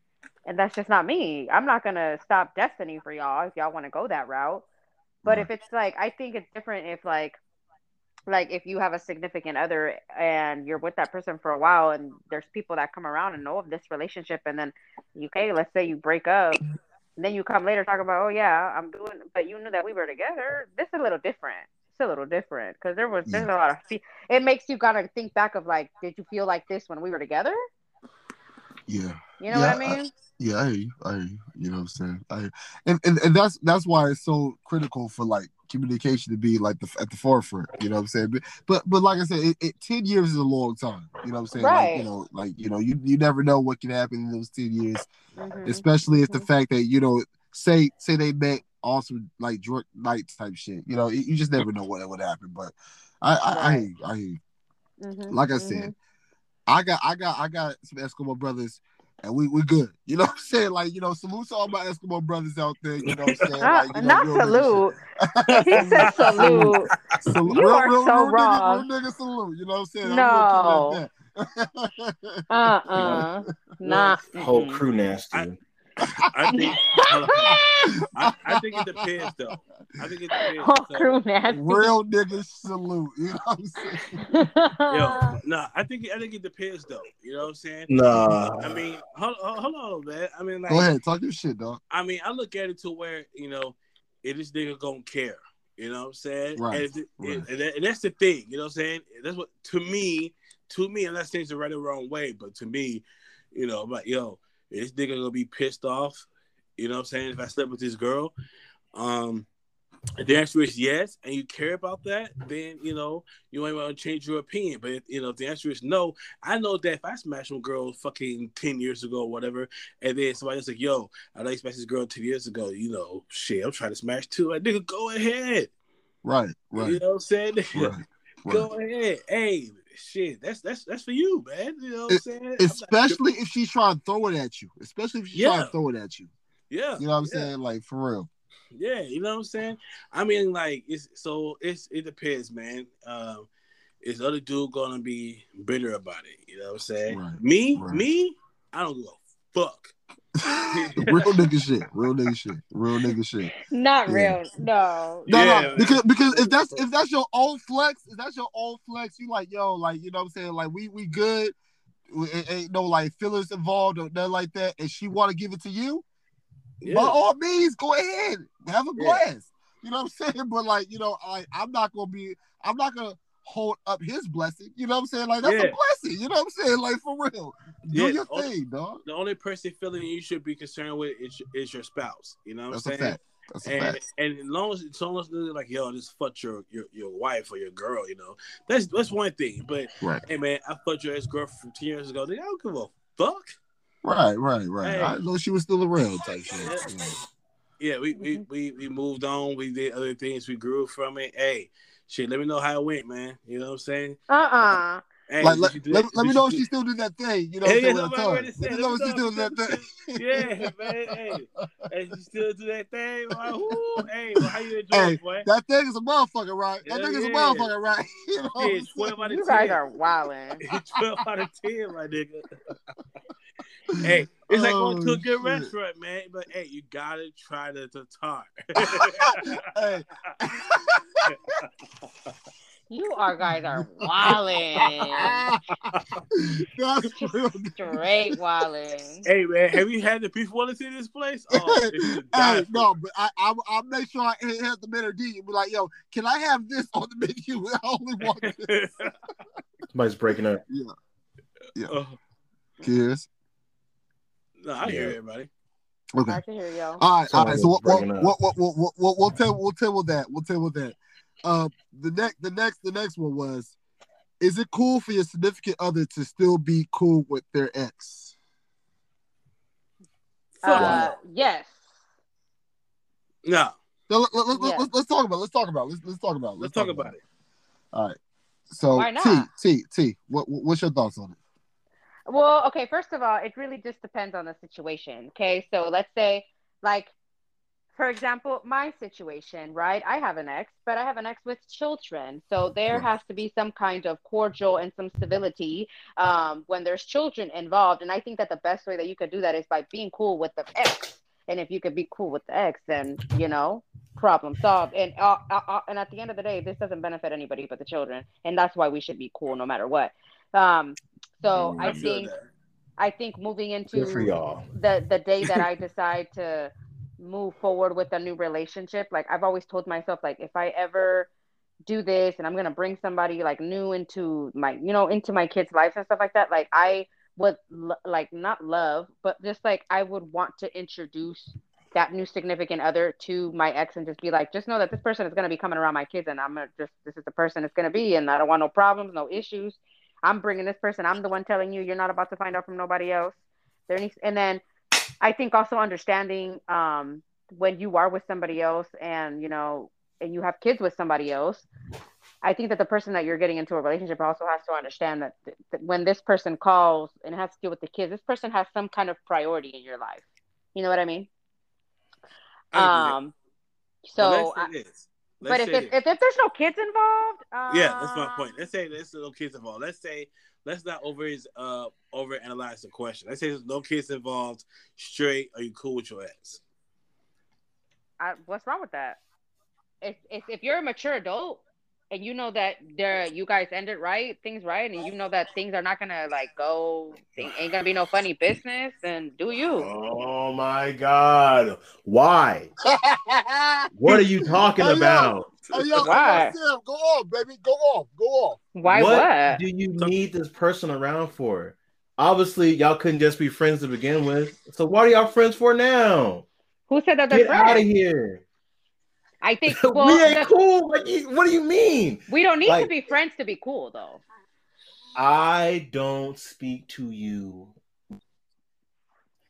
And that's just not me. I'm not going to stop destiny for y'all if y'all want to go that route. But if it's like, I think it's different if, like, like if you have a significant other and you're with that person for a while and there's people that come around and know of this relationship and then you okay let's say you break up and then you come later talk about oh yeah i'm doing but you knew that we were together this is a little different. It's a little different because there was there's a mm. lot of fe- it makes you gotta think back of like did you feel like this when we were together? Yeah. You know Yeah, what i mean Yeah, I hear you. I hear you. You know what I'm saying? I and, and and that's that's why it's so critical for like communication to be like the at the forefront. You know what I'm saying? But but, but like I said, it, it, ten years is a long time. You know what I'm saying? Like, you know, like you know, you you never know what can happen in those ten years, Mhm. especially if the Mhm. fact that you know, say say they met also like drunk nights type shit. You know, you just never know what would happen. But I I, I Right. I hear you. Mhm. Like I said, I got I got I got some Eskimo brothers and we we good. You know what I'm saying? Like, you know, salute to all my Eskimo brothers out there, you know what I'm saying? Like, you know, not salute he said salute Salute- You are so real wrong. Nigga, real nigga salute, you know what I'm saying? No. I'm gonna keep it at that. uh-uh nah whole crew nasty. I think hold on. I, I think it depends though. I think it depends. Whole So, crew nasty. real nigga salute, you know what I'm saying? yo, no, I think I think it depends though. You know what I'm saying? Nah. I mean, hold, hold hold on, man. I mean, like, Go ahead, talk your shit, dog. I mean, I look at it to where you know, if this nigga gonna care, you know what I'm saying? Right, And, if it- right. and, that- and that's the thing, you know what I'm saying? That's what to me, to me, unless things are right or wrong way, but to me, you know, I'm like, yo, is this nigga gonna be pissed off? You know what I'm saying? If I slept with this girl, um, the answer is yes, and you care about that, then you know you might want to change your opinion. But if, you know, if the answer is no, I know that if I smashed some girl fucking ten years ago or whatever, and then somebody else like, "Yo, I you smashed this girl ten years ago," you know, shit, I'm trying to smash too. Like, nigga, go ahead. Right, right. You know what I'm saying? right. right. go ahead. Hey, shit, that's that's that's for you, man. You know what I'm saying? I'm not- Especially if she's trying to throw it at you. Especially if she's trying to throw it at you. yeah, You know what I'm yeah. saying? Like for real. Yeah, you know what I'm saying. I mean, like it's so it's it depends, man. Um, is the other dude gonna be bitter about it? You know what I'm saying? Right, Me, right. me, I don't give a fuck. real nigga shit. Real nigga shit. Real nigga shit. Not Yeah. real. No. No, Yeah, no, because because if that's if that's your old flex, if that's your old flex, you like yo, like you know what I'm saying, like we we good, We- ain't, ain't no like feelings involved or nothing like that, and she want to give it to you, Yeah. by all means, go ahead, have a Yeah. blast. You know what I'm saying? But like you know, like I'm not gonna be, I'm not gonna hold up his blessing. You know what I'm saying? Like that's Yeah. a blessing. You know what I'm saying? Like for real, do Yeah. your thing, dog. The only person feeling you should be concerned with is, is your spouse. You know what That's I'm a saying? fact. That's And fact. and as long as it's almost as like, yo, just fuck your, your your wife or your girl, you know, that's that's one thing. But Right, hey, man, I fucked your ex girlfriend ten years ago. They I don't give a fuck. right, right, right. Hey. I know she was still around, type shit. Yeah. you know. Yeah, we, we mm-hmm. we we moved on. We did other things. We grew from it. Hey, shit, let me know how it went, man. You know what I'm saying? Uh-uh. Hey, Like, did let, do let, let me know if do- she still do that thing. You know Hey, what I'm saying? I'm With her already tongue. Let me know if she still let do that thing. Yeah, man. Hey, hey, you still do that thing? Like, whoo, hey, well, how you enjoy Hey, it, boy? That thing is a motherfucker, right? That Yeah, thing is a yeah. motherfucker, right? You know what I'm Yeah, saying? 12 out of You 10. guys are wilding. 12 out of 10, my nigga. hey, it's like going to a Oh, good shit. restaurant, man. But hey, you gotta try the tartar. Hey. You are guys are wilding. That's real. Straight wilding. Hey man, have you had the beef want to this place? Oh, hey, no, but I, I I'll make sure I have the menu D and be like, yo, can I have this on the menu? I only want this. Somebody's breaking up. Yeah, Oh, kids. no, I hear Yeah. everybody. Okay. I can hear y'all. All right, all right. So was we'll, bringing we'll, up. we'll, we'll, we'll, we'll, we'll table we'll table that. We'll table that. Uh, the next the next the next one was, is it cool for your significant other to still be cool with their ex? Uh, yes. no. So let, let, let, Yeah. let's, let's talk about it. let's talk about it. let's let's talk about it. Let's talk about it. All right. So T? T T, what what's your thoughts on it? Well, okay, first of all, it really just depends on the situation. Okay. So let's say, like, for example, my situation, right? I have an ex, but I have an ex with children. So there has to be some kind of cordial and some civility um, when there's children involved. And I think that the best way that you could do that is by being cool with the ex. And if you could be cool with the ex, then, you know, problem solved. And uh, uh, uh, and at the end of the day, this doesn't benefit anybody but the children. And that's why we should be cool no matter what. Um, so Mm, I I think that. I think moving into Good for y'all. the the day that I decide to move forward with a new relationship, like I've always told myself, like if I ever do this and I'm gonna bring somebody like new into my, you know, into my kids' lives and stuff like that, like I would lo- like not love, but just like I would want to introduce that new significant other to my ex and just be like, just know that this person is gonna be coming around my kids and I'm gonna just this is the person it's gonna be and I don't want no problems, no issues. I'm bringing this person. I'm the one telling you you're not about to find out from nobody else. There needs, and then I think also understanding um, when you are with somebody else and you know and you have kids with somebody else. I think that the person that you're getting into a relationship also has to understand that, that when this person calls and has to deal with the kids, this person has some kind of priority in your life. You know what I mean? I. Um, so, But I- let's say this. but if, if, if there's no kids involved, yeah, that's my um, point. Let's say there's no kids involved. Let's say let's not over uh over analyze the question. Let's say there's no kids involved. Straight, are you cool with your ex? I, what's wrong with that? If, if if you're a mature adult and you know that there you guys ended right, things right, and you know that things are not gonna like go, thing- ain't gonna be no funny business, then do you? Oh my god. Why? What are you talking Hey, yo. about? Hey, yo, Why? hey, go off baby. Go off Go off Why what? do you need this person around for? Obviously, y'all couldn't just be friends to begin with. So what are y'all friends for now? Who said that they're Get out of here. I think well, we ain't cool. Like, what do you mean? we don't need to be friends to be cool though. I don't speak to you. It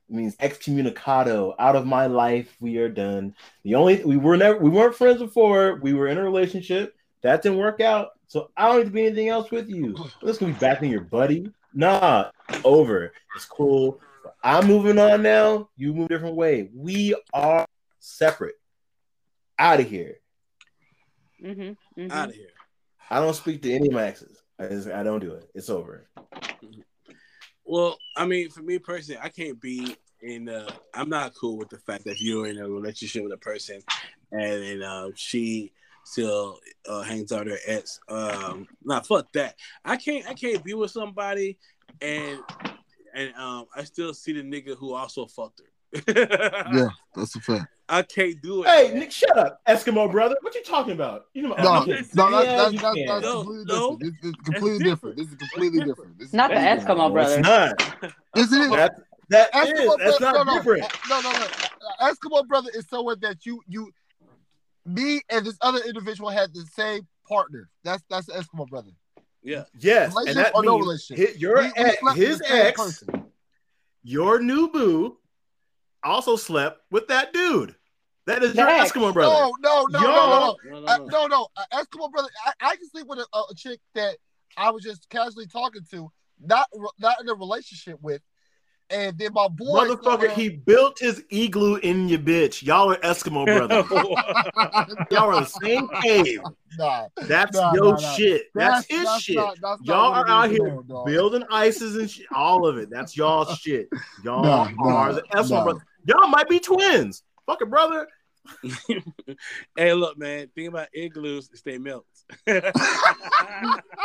means excommunicado out of my life. We are done. The only we were never we weren't friends before. We were in a relationship that didn't work out. So I don't need to be anything else with you. This gonna be back in your buddy. Nah, over. It's cool. I'm moving on now. You move a different way. We are separate. Out of here. Mm-hmm, mm-hmm. Out of here. I don't speak to any Maxes. I, just, I don't do it. It's over. Well, I mean, for me personally, I can't be in. Uh, I'm not cool with the fact that you're in a relationship with a person, and, and uh, she still uh, hangs out her ex. Um, nah, fuck that. I can't. I can't be with somebody, and and um, I still see the nigga who also fucked her. Yeah, that's a fact. I can't do it. Hey. Nick, shut up, Eskimo brother. What you talking about? You know, No, I'm no, that's, that's, that's, that's No, completely no. different. This, this is completely That's different. This is completely That's different. This is Not the Eskimo brother. brothers. It's not. different. Yes, it is. That, that Eskimo is. That's brother, not no, different. No, no, no. Eskimo brother is someone that you you me and this other individual had the same partner. That's that's the Eskimo brother. Yeah. Yes, and Relationship that or no relationship? his, your We- we ex, his ex, person. your new boo, also slept with that dude. That is your ex. Eskimo brother. No, no, no, no, no, Y'all- no. No, Uh, no, no. no, no. Uh, Eskimo brother. I, I can sleep with a, a chick that I was just casually talking to, not not in a relationship with, and then my boy. Motherfucker, he built his igloo in your bitch. Y'all are Eskimo brothers. Y'all are the same cave. nah, That's Nah, your nah, nah. shit. That's, his that's shit. not- that's y'all are out here all, dog. building ices and shit. All of it. That's y'all shit. Y'all Nah, nah, are the Eskimo nah. Brothers. Y'all might be twins. Fucking brother. hey, look, man. Think about igloos, stay melts.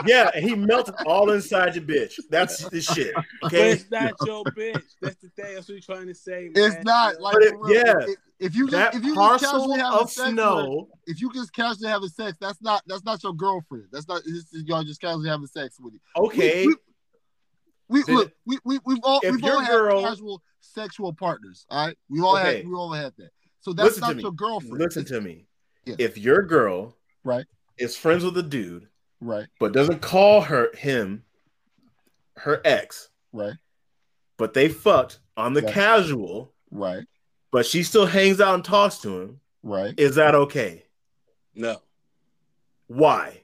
Yeah, and he melted all inside your bitch. That's the shit. But Okay. it's not your bitch. That's the thing. That's what you're trying to say. Man. It's not like But it- real, yeah. if, if you just if you just casually have of sex with snow. if you just casually having sex, that's not that's not your girlfriend. That's not this is y'all just casually having sex with you. Okay. We, we, Then- look, we, we we've all we've all your had casual sexual partners. All right, we all Okay. had we all had that. So that's Listen not your girlfriend. Listen to me. Yeah. If your girl Right. is friends with a dude, right, but doesn't call her him her ex, right, but they fucked on the Right. casual, right, but she still hangs out and talks to him, right. is that okay? no. Why?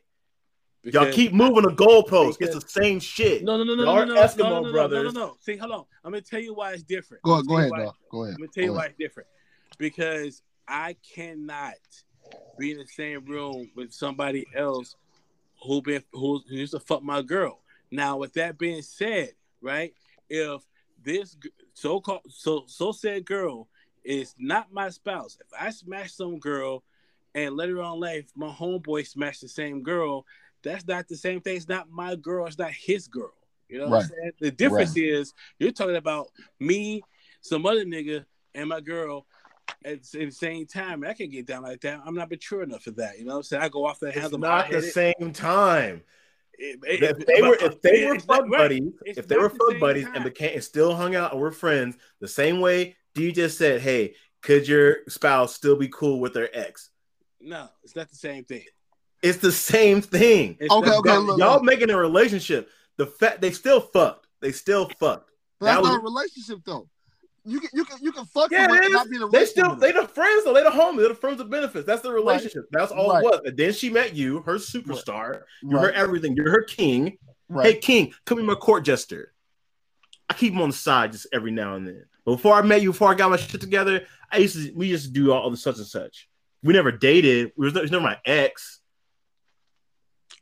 Y'all keep moving the goalpost. because- It's the same shit. No, no, no, no, no, no, Eskimo no, no, no, brothers. No, no, no. See, hold on. I'm gonna tell you why it's different. Go go ahead, tell dog. Go ahead. I'm gonna tell you Go why it's different. Because I cannot be in the same room with somebody else who been who, who used to fuck my girl. Now, with that being said, right? If this so-called so so said girl is not my spouse, if I smash some girl and later on in life my homeboy smashed the same girl, that's not the same thing. It's not my girl. It's not his girl. You know what I'm saying? The difference is you're talking about me, some other nigga, and my girl at the same time. I can't get down like that. I'm not mature enough for that. You know what I'm saying? I go off the It's handle. not the same time. It, If they were if they were it's not- fuck right. buddies, if they were the fuck buddies time. and became and still hung out and were friends, the same way D just said, "Hey, could your spouse still be cool with their ex?" No, it's not the same thing. It's the same thing. It's Okay, not- okay, look, y'all look. making a relationship. The fact they still fucked. They still fucked. But That that's was- not a relationship though. You can you can you can fuck Yeah, someone it and is. not be in a They still they them. the friends though. They the homies. They're the friends of benefits. That's the relationship. That's all Right. it was. And then she met you, her superstar. You're her everything. You're her king. right. Hey King, come be my court jester. I keep him on the side just every now and then. But before I met you, before I got my shit together, I used to we used to do all the such and such. We never dated. We was, he was never my ex.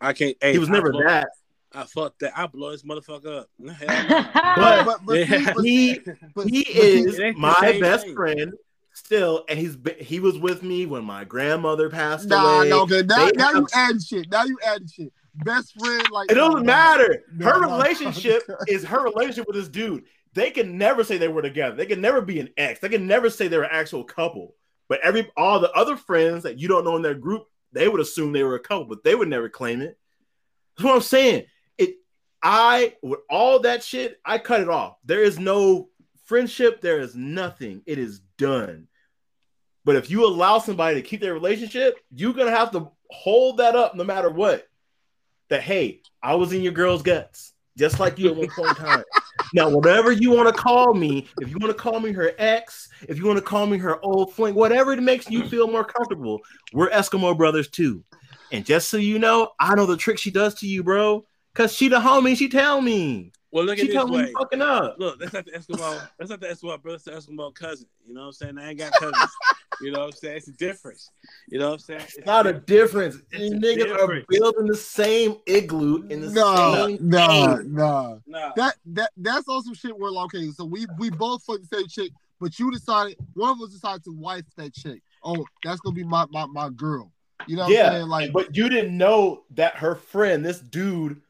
I can't. Hey, He was I never blow- that. I fuck that. I blow this motherfucker up. Hell But but but, Yeah. he, but, he is it ain't the my best thing. friend still, and he's been, he was with me when my grandmother passed Nah, away. no, okay. Now, They now you have- adding shit. Now you adding shit. Best friend, like It doesn't no, matter. no, her no, no. relationship is her relationship with this dude. They can never say they were together. They can never be an ex. They can never say they're an actual couple. But every all the other friends that you don't know in their group, they would assume they were a couple, but they would never claim it. That's what I'm saying. It I with all that shit, I cut it off. There is no friendship, there is nothing. It is done. But if you allow somebody to keep their relationship, you're gonna have to hold that up no matter what. That hey, I was in your girl's guts, just like you at one point in time. now, whatever you want to call me, if you want to call me her ex, if you want to call me her old fling, whatever it makes you feel more comfortable, we're Eskimo brothers too. And just so you know, I know the trick she does to you, bro. Cause she the homie, she tell me. Well, look at She this me way. you fucking up. Look, that's not the Eskimo. That's not the Eskimo brother. That's the Eskimo cousin. You know what I'm saying? I ain't got cousins. you know what I'm saying? It's a difference. You know what I'm saying? It's not a difference. It's You a niggas are difference. building the same igloo in the Nah, same nah, no, no. Nah. That that that's also shit where like, okay, so we we both fuck the same chick, but you decided one of us decided to wife that chick. Oh, that's gonna be my my, my girl. You know what I'm Yeah, saying? Like but you didn't know that her friend, this dude,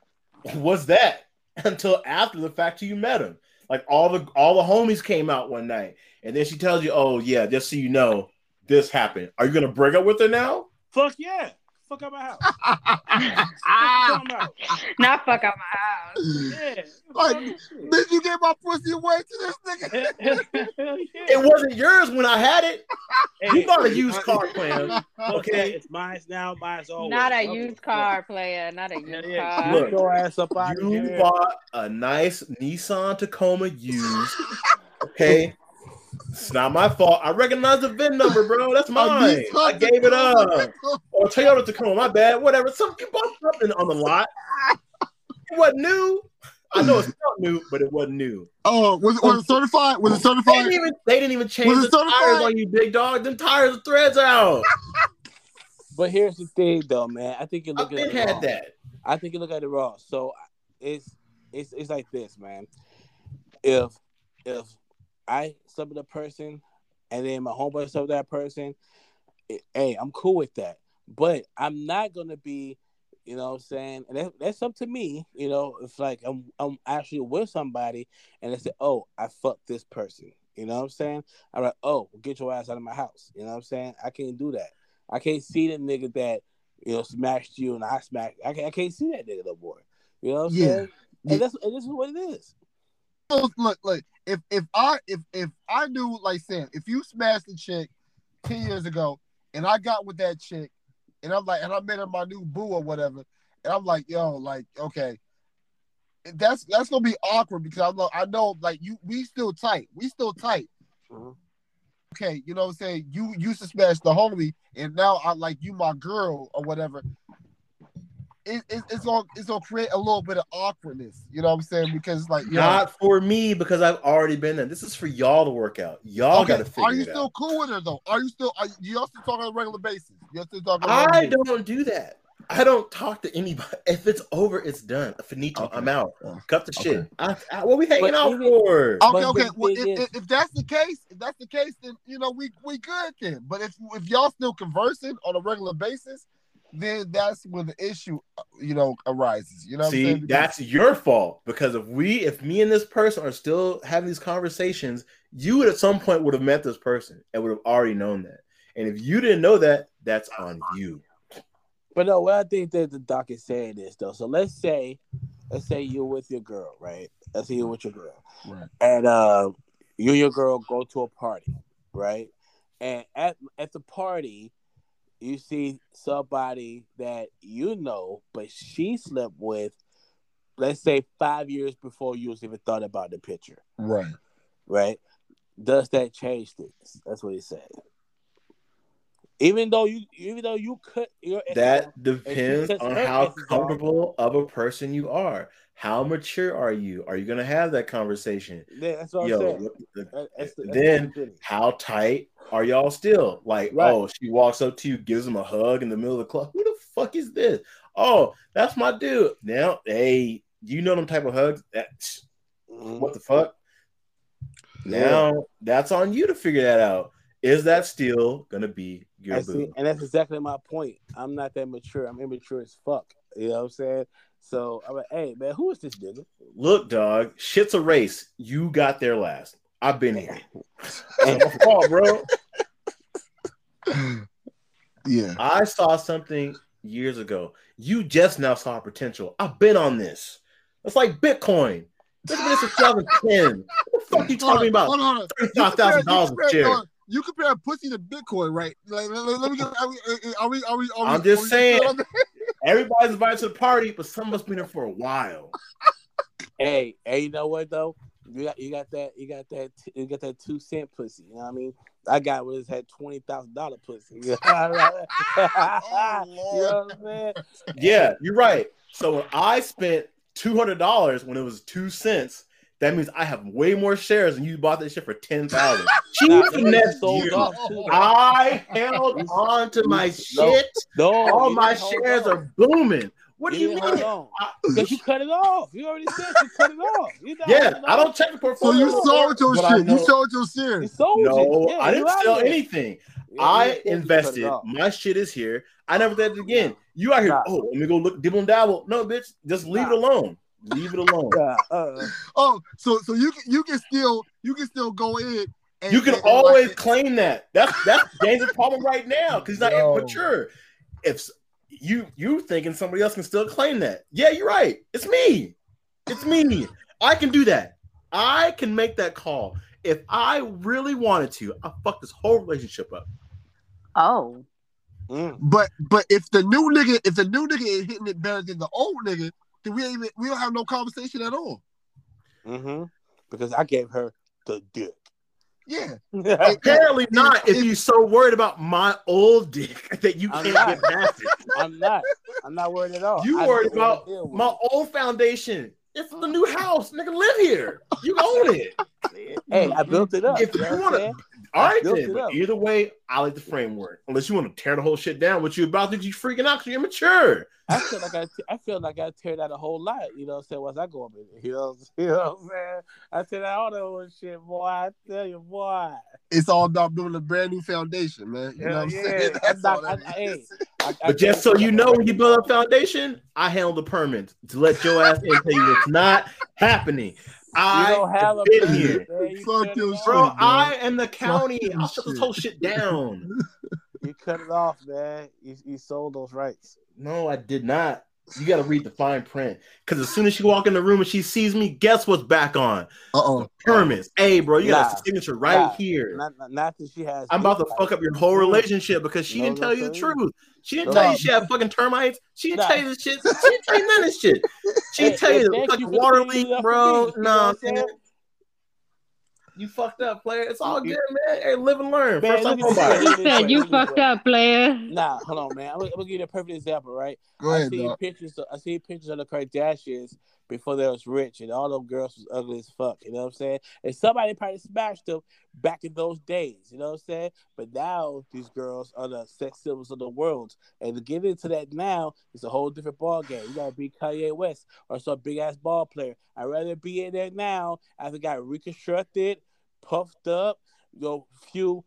was that until after the fact you met him. Like all the all the homies came out one night, and then she tells you, "Oh yeah, just so you know, this happened. Are you gonna break up with her now?" Fuck yeah. Fuck out my house. Fuck you talking about? Not fuck out my house. Yeah. Like, Fuck Bitch, you gave my pussy away to this nigga. yeah. It wasn't yours when I had it. Hey, You bought a used car plan. fuck okay. It's mine now. Mine's always. Not a used it. car player. Not a used yeah. car. Look, your ass up out of You here. bought a nice Nissan Tacoma used. Okay. It's not my fault. I recognize the VIN number, bro. That's oh, mine. I gave it up. Or Toyota Tacoma, my bad. Whatever. Some you bought something on the lot. It wasn't new. I know it's not new, but it wasn't new. Oh, was it was it certified? Was it They certified? didn't even they didn't even change Was the it certified? tires on you, big dog. Them tires, the threads out. But here's the thing, though, man. I think you're I've looking at it had wrong. that. I think you look at it wrong. So it's it's it's like this, man. If if I slept with a person and then my homeboy slept with that person, hey, I'm cool with that. But I'm not gonna be, you know what I'm saying? And that, that's up to me, you know, it's like I'm I'm actually with somebody and they say, Oh, I fucked this person. You know what I'm saying? I'm like, oh, get your ass out of my house. You know what I'm saying? I can't do that. I can't see the nigga that, you know, smashed you and I smacked. I can't, I can't see that nigga no more. You know what I'm Yeah. saying? And that's and this is what it is. Look, look. If if I if if I knew like Sam, if you smashed the chick ten years ago, and I got with that chick, and I'm like, and I met her my new boo or whatever, and I'm like, yo, like, okay, that's that's gonna be awkward because I know I know like you we still tight, we still tight. Mhm. Okay, you know what I'm saying? You used to smash the homie, and now I like you my girl or whatever. It, it, it's gonna it's gonna create a little bit of awkwardness, you know what I'm saying? Because like, yo, Not for me because I've already been there. This is for y'all to work out. Y'all Okay, got to figure Are you it still out. cool with her though? Are you still? Are you all still talking on a regular basis? You're still talking. on a I don't do that. I don't talk to anybody. If it's over, it's done. Finito. Okay. I'm out. Uh, Cut the shit. I, I, what we hanging But out even- for? Okay, okay. Well, if, if, if that's the case, if that's the case, then you know we we good then. But if if y'all still conversing on a regular basis, then that's when the issue, uh, you know, arises. You know, what I'm See, saying? Because- that's your fault because if we, if me and this person are still having these conversations, you would at some point would have met this person and would have already known that. And if you didn't know that, that's on you. But no, what I think that the doc is saying is though. So let's say, let's say you're with your girl, right? Let's say you're with your girl, right. and uh, you and your girl go to a party, right? And at at the party, you see somebody that you know, but she slept with, let's say five years before you was even thought about the picture, Right. right? Does that change things? That's what he said. Even though you, even though you could, That depends on how comfortable of a person you are. How mature are you? Are you going to have that conversation? Yeah, that's what Yo, I'm saying. that's the- that's then the how tight are y'all still? Like, Right. oh, she walks up to you, gives him a hug in the middle of the club. Who the fuck is this? Oh, that's my dude. Now, hey, you know them type of hugs? That Mhm. what the fuck? Now that's on you to figure that out. Is that still gonna be your I see, boo? and that's exactly my point. I'm not that mature. I'm immature as fuck. You know what I'm saying? So I'm like, hey man, who is this nigga? Look, dog, shit's a race. You got there last. I've been here. And- It's my fault, bro. Yeah. I saw something years ago. You just now saw potential. I've been on this. It's like Bitcoin. This is in 2010. What the fuck you talking about? Hold on, hold on. You Thirty-five thousand dollars compare- a share. compare- You compare pussy to Bitcoin, right? Like, let, let- let me get. Are we? Are we? Are we? Are I'm just saying. still on the- Everybody's invited to the party, but some of us been here for a while. hey, hey, you know what though? You got you got that you got that you got that two cent pussy. You know what I mean? I got was had twenty thousand dollar pussy. you oh, know Oh, what I'm saying? Yeah, you're right. So when I spent two hundred dollars when it was two cents, that means I have way more shares than you bought that shit for ten thousand. Nah, Cheap that finesse sold off too. I held on to my No. shit. No, All my didn't shares on. are booming. What do you didn't mean? hold Because you cut it off. You already said you cut it off. Yeah, I don't check the So you sold your but shit. You sold your You sold No. Yeah, I didn't out sell there. anything. Yeah, I you said you cut it invested. My shit is here. I never did it again. You out here? Nah. Oh, let me go look dibble and dabble. No, bitch, just leave Nah. it alone. Leave it alone. Yeah, uh, Oh, so so you can you can still you can still go in. And, You can and- and always like- claim that. That's that's James' problem right now because he's not Yo. mature. If s- you you thinking somebody else can still claim that, yeah, you're right. It's me. It's me. I can do that. I can make that call if I really wanted to. I fuck this whole relationship up. Oh. mm. But but if the new nigga if the new nigga is hitting it better than the old nigga, then we ain't even we don't have no conversation at all. Mm-hmm. Because I gave her the dick. Yeah. Apparently not. If if- you're so worried about my old dick that you I'm can't not. get past it. I'm not. I'm not worried at all. You I worried about my old foundation. It's the new house. Nigga, live here. You own it. it. Hey, I built it up. If you you what wanna- saying? All right, then. But up. either way, I like the framework. Unless you want to tear the whole shit down, what you about to you freaking out because you're immature. I feel like I, I feel like I tear that a whole lot. You know what I'm saying? Once I go up in it, you know, you know what I'm saying? I tear that all that old shit, boy. I tell you, boy. It's all about building a brand new foundation, man. You know what I'm Yeah, saying? That's not- that I- is. I, I But just so you know, when you build a foundation, I handle the permits to let your ass in tell you it's not happening. You I don't have a been permit, here. Fuck your shit. Bro, bro. I am the county. Fucking I'll shut this whole shit down. You cut it off, man. You, you sold those rights. No, I did not. You got to read the fine print. Because as soon as she walk in the room and she sees me, guess what's back on? Uh-oh. Permits. Hey, bro, you got Nah. a signature right Nah. here. Not, not, that she has. I'm about to fuck up your whole relationship because she No, didn't tell you the truth. She didn't No. tell you she had fucking termites. She didn't Nah. tell you this shit. She didn't tell you none of this shit. She didn't tell you the fucking water leak, it up for bro. No, Nah, what I'm man. saying? You fucked up, player. It's all good, man. Hey, live and learn. Man, First time look at homebuyer. this. He said, "You fucked up, player." Nah, hold on, man. I'm, gonna- I'm gonna give you a perfect example, right? Go I ahead, see dog. pictures. Of, I see pictures of the Kardashians before they was rich, and all them girls was ugly as fuck. You know what I'm saying? And somebody probably smashed them back in those days. You know what I'm saying? But now these girls are the sex symbols of the world, and to get into that now is a whole different ball game. You gotta be Kanye West or some big ass ball player. I'd rather be in there now after got reconstructed, puffed up, you know, few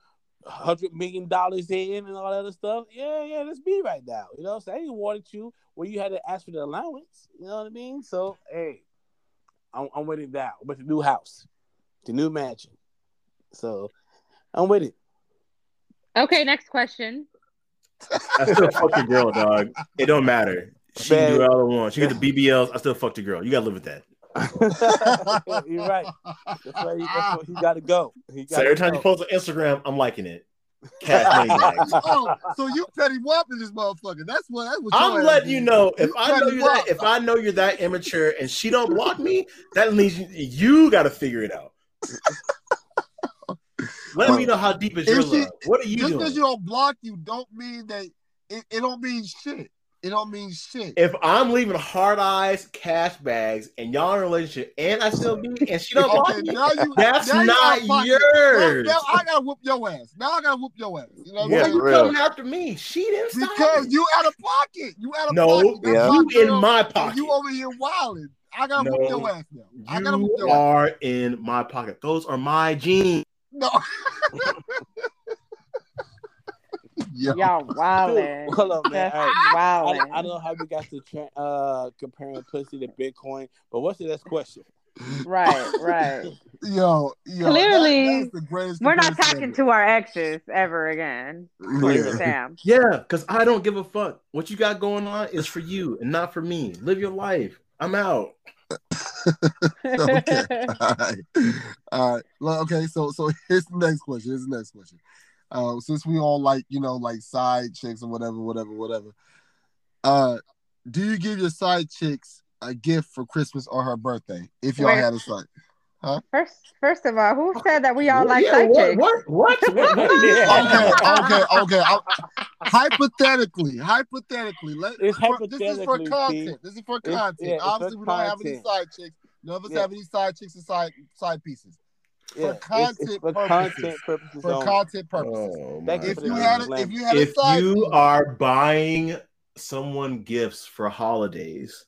hundred million dollars in and all that other stuff. Yeah, yeah, that's me right now. You know what I'm saying? I didn't wanted you where you had to ask for the allowance. You know what I mean? So hey, I'm, I'm with it now. With the new house, the new mansion. So I'm with it. Okay, next question. I still fuck your girl, dog. It don't matter. She can do Man. all I want. She get the BBLs. I still fuck the girl. You gotta live with that. You're right. That's why you, that's why you gotta go. You So gotta every time go. you post on Instagram, I'm liking it. Cash oh, so you petty whopping this motherfucker. That's what that's what I'm letting you know if I know you're that if I know you're that immature and she don't block me, that means you, you got to figure it out. Let me know how deep is your she- love. What are you Just doing? because you don't block you don't mean that it, it don't mean shit. It don't mean shit. if I'm leaving hard eyes, cash bags, and y'all in a relationship, and I still be, and she don't block okay, me, you that's now you not out yours. Now, now I gotta whoop your ass. Now I gotta whoop your ass. You know what Why I'm are saying? you real. coming after me? She didn't stop Because me. you out of pocket. You out of no, pocket. That's Yeah. you in my pocket. You over here wilding. I gotta No, whoop your ass now. I gotta whoop You your ass. are in my pocket. Those are my jeans. No. Yo. Y'all Dude, wildin'. hold on, man. That's All right. I. I don't know how we got to tra- uh, comparing pussy to Bitcoin, but what's the next question? Right, right. Yo, yo, Clearly, that, that's the greatest. We're not talking ever. to our exes ever again. Yeah. Sam. Yeah, because I don't give a fuck. What you got going on is for you and not for me. Live your life. I'm out. okay. All right. All right. Well, okay. So, so here's the next question. Here's the next question. Uh, since we all like, you know, like side chicks or whatever, whatever, whatever. Uh, do you give your side chicks a gift for Christmas or her birthday if y'all Wait. had a side? Huh? First, first of all, who said that we all like Yeah, side what, chicks? what? What? What? what Yeah. Okay, okay, okay. I- hypothetically, hypothetically, let It's for- this is for content. Pete. This is for It's- content. yeah, Obviously, for we don't have any content. side chicks. None of us Yeah. have any side chicks and side side pieces. Yeah, For content it's, it's for purposes. content purposes. For only. content oh, purposes. Oh, Thank my you if you the had God. it, if you had if a side you piece, are buying someone gifts for holidays,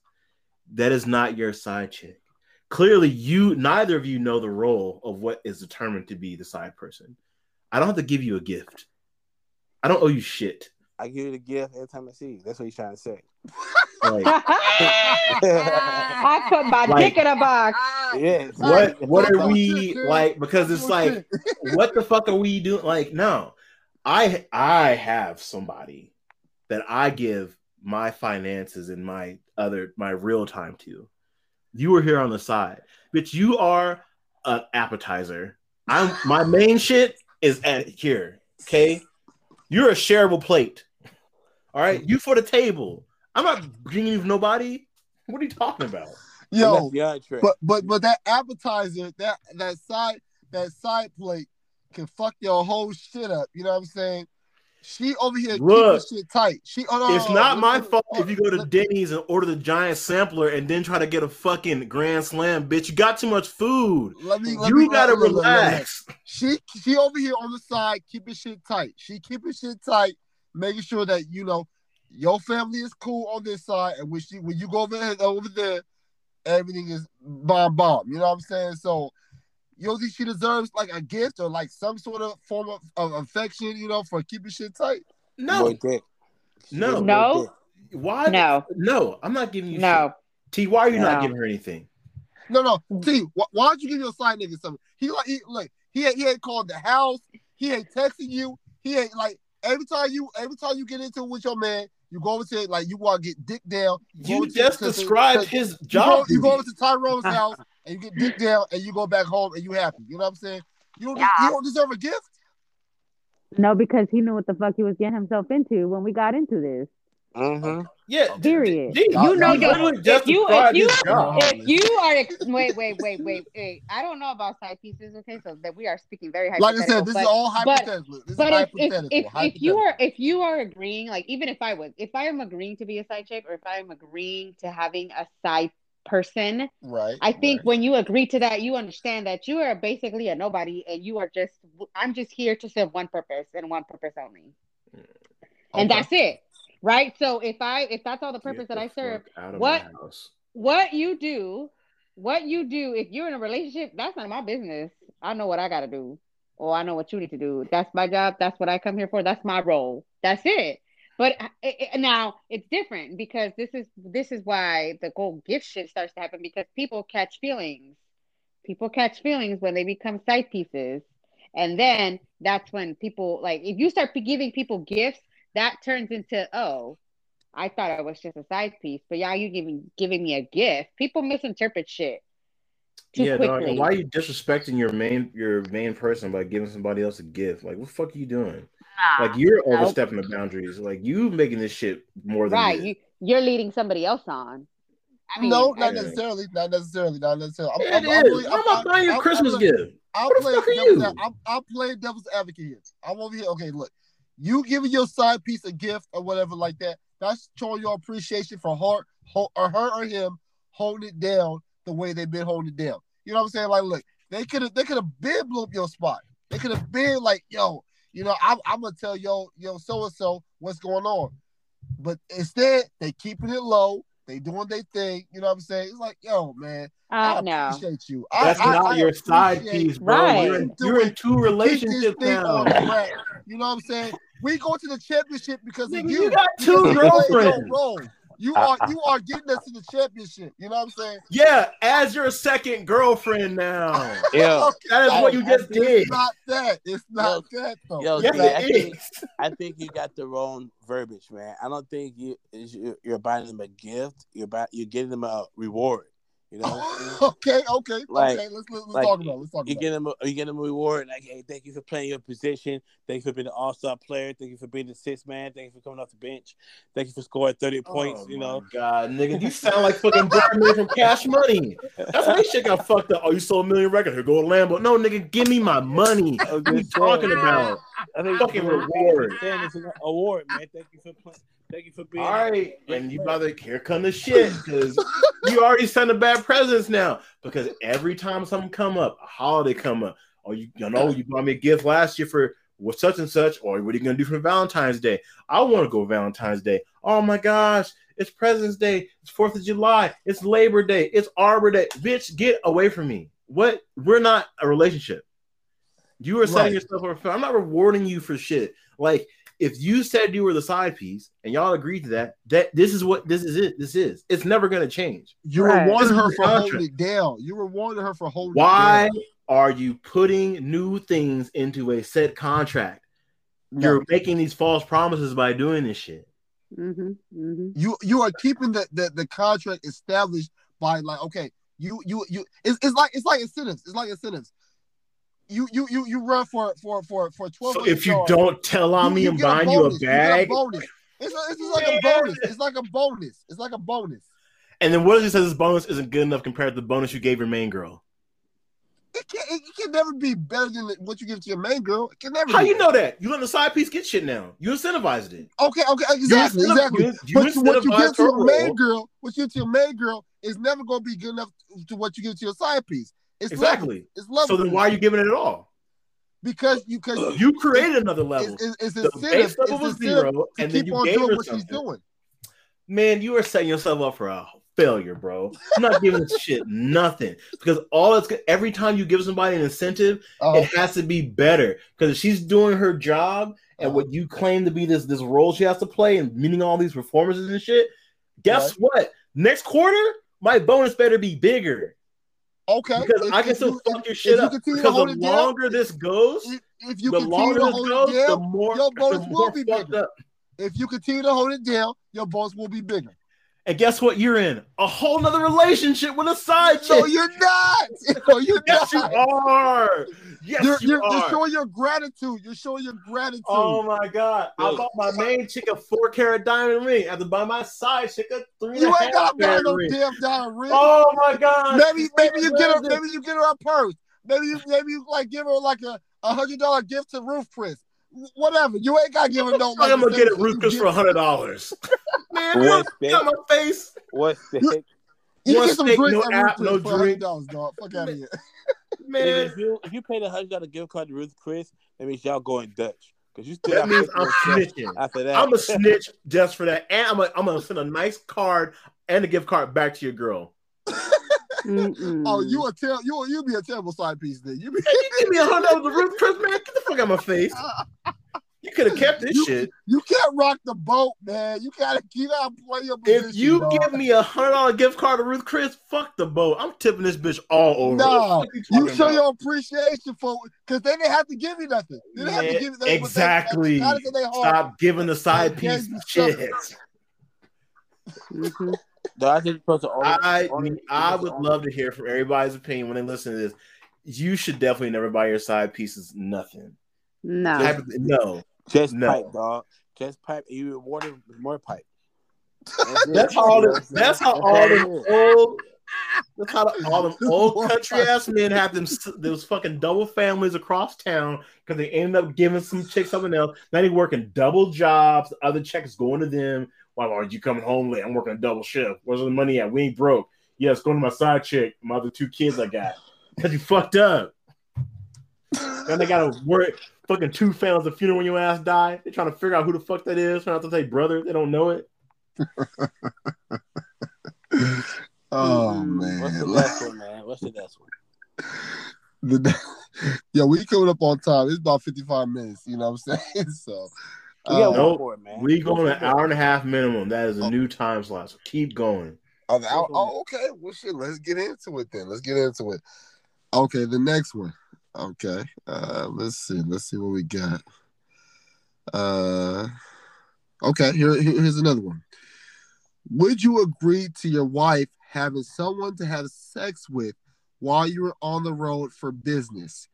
that is not your side chick. Clearly, you neither of you know the role of what is determined to be the side person. I don't have to give you a gift. I don't owe you shit. I give you the gift every time I see you. That's what he's trying to say. Like, I put my Like- dick in a box. Yes. what what are we like? Because it's like, what the fuck are we doing? Like, no, I I have somebody that I give my finances and my other my real time to. You were here on the side, Bitch, you are an appetizer. I'm my main shit is at here. Okay, you're a shareable plate. All right, you for the table. I'm not bringing you nobody. What are you talking about? yo, the entree. but but but that appetizer, that that side that side plate can fuck your whole shit up. You know what I'm saying? She over here Look, keeping shit tight. She oh, no, It's no, not no, my no, fault no, if you go to Denny's and order the giant sampler and then try to get a fucking grand slam, bitch. You got too much food. Let me, let You me, gotta let me- let me- let me- relax. She she over here on the side, keeping shit tight. She keeping shit tight, making sure that you know your family is cool on this side, and when she when you go over there, over there, everything is bomb bomb. You know what I'm saying? So you don't think she deserves like a gift or like some sort of form of, of affection, you know, for keeping shit tight? No, Boy dick. She No. No. why? No, no, I'm not giving you no. shit. T, why are you not giving her anything? No, no. T, wh- why don't you give your side nigga something? He like he look, he ain't, he ain't called the house. He ain't texting you. He ain't like every time you every time you get into it with your man, you go over to like you want to get dick down. go You just to- to- described to- his You go, job. you go over to Tyrone's house and you get dick down and you go back home and you happy. You know what I'm saying? You don't, you don't deserve a gift. No, because he knew what the fuck he was getting himself into when we got into this. Mm-hmm. Yeah, d- Period. d- d- You know you your- if you- if you- If you are ex- wait, wait, wait, wait, wait. I don't know about side pieces, okay? So that we are speaking very high. Like I said, this but, is all but- hypothetical. This but is if, if, hypothetical. if, if you are if you are agreeing, like even if I was, if I am agreeing to be a side chick or if I am agreeing to having a side person, right, I think right. when you agree to that, you understand that you are basically a nobody and you are just I'm just here to serve one purpose and one purpose only. And that's it. Right? So if I if that's all the purpose that I serve, fuck out of what- what you do, what you do, if you're in a relationship, that's none of my business. I know what I got to do, or I know what you need to do. That's my job. That's what I come here for. That's my role. That's it. But uh, it, it- now it's different because this is this is why the whole gift shit starts to happen because people catch feelings. People catch feelings when they become side pieces, and then that's when people like if you start giving people gifts, that turns into oh, I thought I was just a side piece, but yeah, you giving giving me a gift. People misinterpret shit too yeah, dog, quickly. and why are you disrespecting your main your main person by giving somebody else a gift? Like, what the fuck are you doing? Like, you're Nope. overstepping the boundaries. Like, you making this shit more than right, you you're leading somebody else on. I mean, no, not Yeah. necessarily. Not necessarily. Not necessarily. I'm, Yeah, I'm, it I'm is. really- I'm I'm- not buying you a I'm- Christmas I'm- gift. I'll play, devil's, I'll, I'll play devil's advocate here. I'm over here. Okay, look, you giving your side piece a gift or whatever like that. That's showing your appreciation for her, ho- or her or him holding it down the way they've been holding it down. You know what I'm saying? Like, look, they could have they could have been blew up your spot. They could have been like, yo, you know, I'm, I'm gonna tell yo, yo, so and so what's going on. But instead, they keeping it low. They doing their thing. You know what I'm saying? It's like, yo, man, I uh, no. appreciate you. I- That's I- not I your side piece, bro. Right. You're, in, you're in two relationships now. on track. You know what I'm saying? We go to the championship because Nigga, of you you. got two you girlfriends. role. You are you are getting us to the championship. You know what I'm saying? Yeah, as your second girlfriend now. Yo, Okay. That is what you just It's did. not that. It's not that though. yo, Yes, see, I it think. I think you got the wrong verbiage, man. I don't think you is you you're buying them a gift. You're buy, you're getting them a reward. You know, okay, okay, Like- okay. Let's let's, let's like, talk about. It. Let's talk you about. get them a, you get them a reward. Like, hey, thank you for playing your position. Thank you for being an all star player. Thank you for being the sixth man. Thank you for coming off the bench. Thank you for scoring thirty oh points. Oh you my know, God, nigga, you sound like fucking Birdman from Cash Money. That's why this shit got fucked up. Oh, you sold a million records. Here go a Lambo. No, nigga, give me my money. I was What are you just saying, talking about? I think Fucking I'm reward. saying It's an award, man. Thank you for playing. Thank you for being. All right, and you about to here come the shit because you already sent a bad presents now. Because every time something come up, a holiday come up, or you, you know you bought me a gift last year for what such and such, or what are you gonna do for Valentine's Day? I want to go Valentine's Day. Oh my gosh, it's President's Day, it's Fourth of July, it's Labor Day, it's Arbor Day. Bitch, get away from me. What? We're not a relationship. You are setting Right. yourself up. for- I'm not rewarding you for shit. Like if you said you were the side piece and y'all agreed to that, that this is what this is it. This is. It's never gonna change. You Right. rewarded her for contract. holding it down. You rewarded her for holding Why it down. are you putting new things into a set contract? You're making these false promises by doing this shit. hmm hmm You you are keeping the, the, the contract established by like okay you you you it's, it's like it's like incentives it's like incentives. You you you you run for for for for twelve. So if you don't tell on me, I'm get a buying you a bag. bonus. It's, a, it's like a bonus. It's like a bonus. It's like a bonus. And then what if it says this bonus isn't good enough compared to the bonus you gave your main girl? it can't. It can never be better than what you give to your main girl. It can never. How you know that? You let the side piece get shit now. You incentivized it. Okay, okay, exactly, You exactly. you But what you give to your main girl, what you give to your main girl, is never going to be good enough to what you give to your side piece. It's level. Exactly. It's level. So then why are you giving it at all? Because you because You created another level. it's, it's, it's The base level It's was zero, and then you gave doing her what she's something. doing. Man, you are setting yourself up for a failure, bro. I'm not giving this shit nothing because all it's every time you give somebody an incentive, Oh, it has to be better. Because if she's doing her job and Uh-huh. what you claim to be this this role she has to play and meeting all these performances and shit, guess what? Next quarter, my bonus better be bigger okay. because If- I can still you- fuck your shit up. to Because the it down, longer this goes, if, if you the continue longer to this hold goes, it the down, more your bonus the will be bigger. up. if you continue to hold it down, your bonus will be bigger. And guess what? You're in a whole nother relationship with a side chick. No, you're not. No, you're yes, you not. are. Yes, You're, you you're, are. you're showing your gratitude. You're showing your gratitude. Oh my god! I bought my main chick a four carat diamond ring. I had to buy my side chick a three and a you half ain't got to buy no ring. damn dollar ring. Oh my god! maybe maybe you get her Where is it? maybe you get her a purse. Maybe you maybe you like give her like a, a hundred dollar gift to Ruth Chris. Whatever. You ain't gotta give her no like I'm gonna get same it Ruth Chris for a hundred dollars. Man, What you got my face. What stick? You One get some steak, drinks no app, no drink. dollars, dog. Fuck out of here. Man, if you if you paid a hundred dollar gift card to Ruth Chris, that means y'all going Dutch. Cause you still that means I'm snitching. after that. I'm a snitch just for that, and I'm gonna I'm gonna send a nice card and a gift card back to your girl. Mm-mm. Oh, you a ter- you you be a terrible side piece then. You be You give me a hundred dollars to Ruth Chris, man. Get the fuck out of my face. You could have kept this You- shit. you can't rock the boat, man. You gotta keep gotta play your position. If you dog. give me a hundred dollar gift card to Ruth Chris, fuck the boat. I'm tipping this bitch all over. Nah, What you show about? your appreciation for because they didn't have to give you nothing. They didn't have to give you they- exactly. They. Stop giving the side piece you shit. Mhm. No, I think supposed to only, I only- I would supposed love to hear from everybody's opinion when they listen to this. You should definitely never buy your side pieces nothing. No. Type of- no, Just No. pipe, dog. Just pipe. You rewarded with more pipe. that's all. The, that's how all them old. That's how the, all them old country ass men have them those fucking double families across town because they ended up giving some chick something else. Now they working double jobs. The other check is going to them. Why aren't you coming home late? I'm working a double shift. Where's the money at? We ain't broke. Yeah, it's going to my side chick, my other two kids I got. Because you fucked up. Then they gotta work fucking two families a funeral when your ass die. They're trying to figure out who the fuck that is. Trying to say brother. They don't know it. Oh man, What's the man, next one, man? What's the next one? The- yeah, we coming up on time. It's about fifty five minutes. You know what I'm saying? So, We got uh, one Nope. more, man. We going What's an hour and a half minimum. That is a Oh. new time slot. So keep going. oh, the- oh, okay. Well, shit. Let's get into it then. Let's get into it. Okay, the next one. Okay, uh, let's see. Let's see what we got. Uh, okay. Here, here- here's another one. Would you agree to your wife having someone to have sex with while you were on the road for business?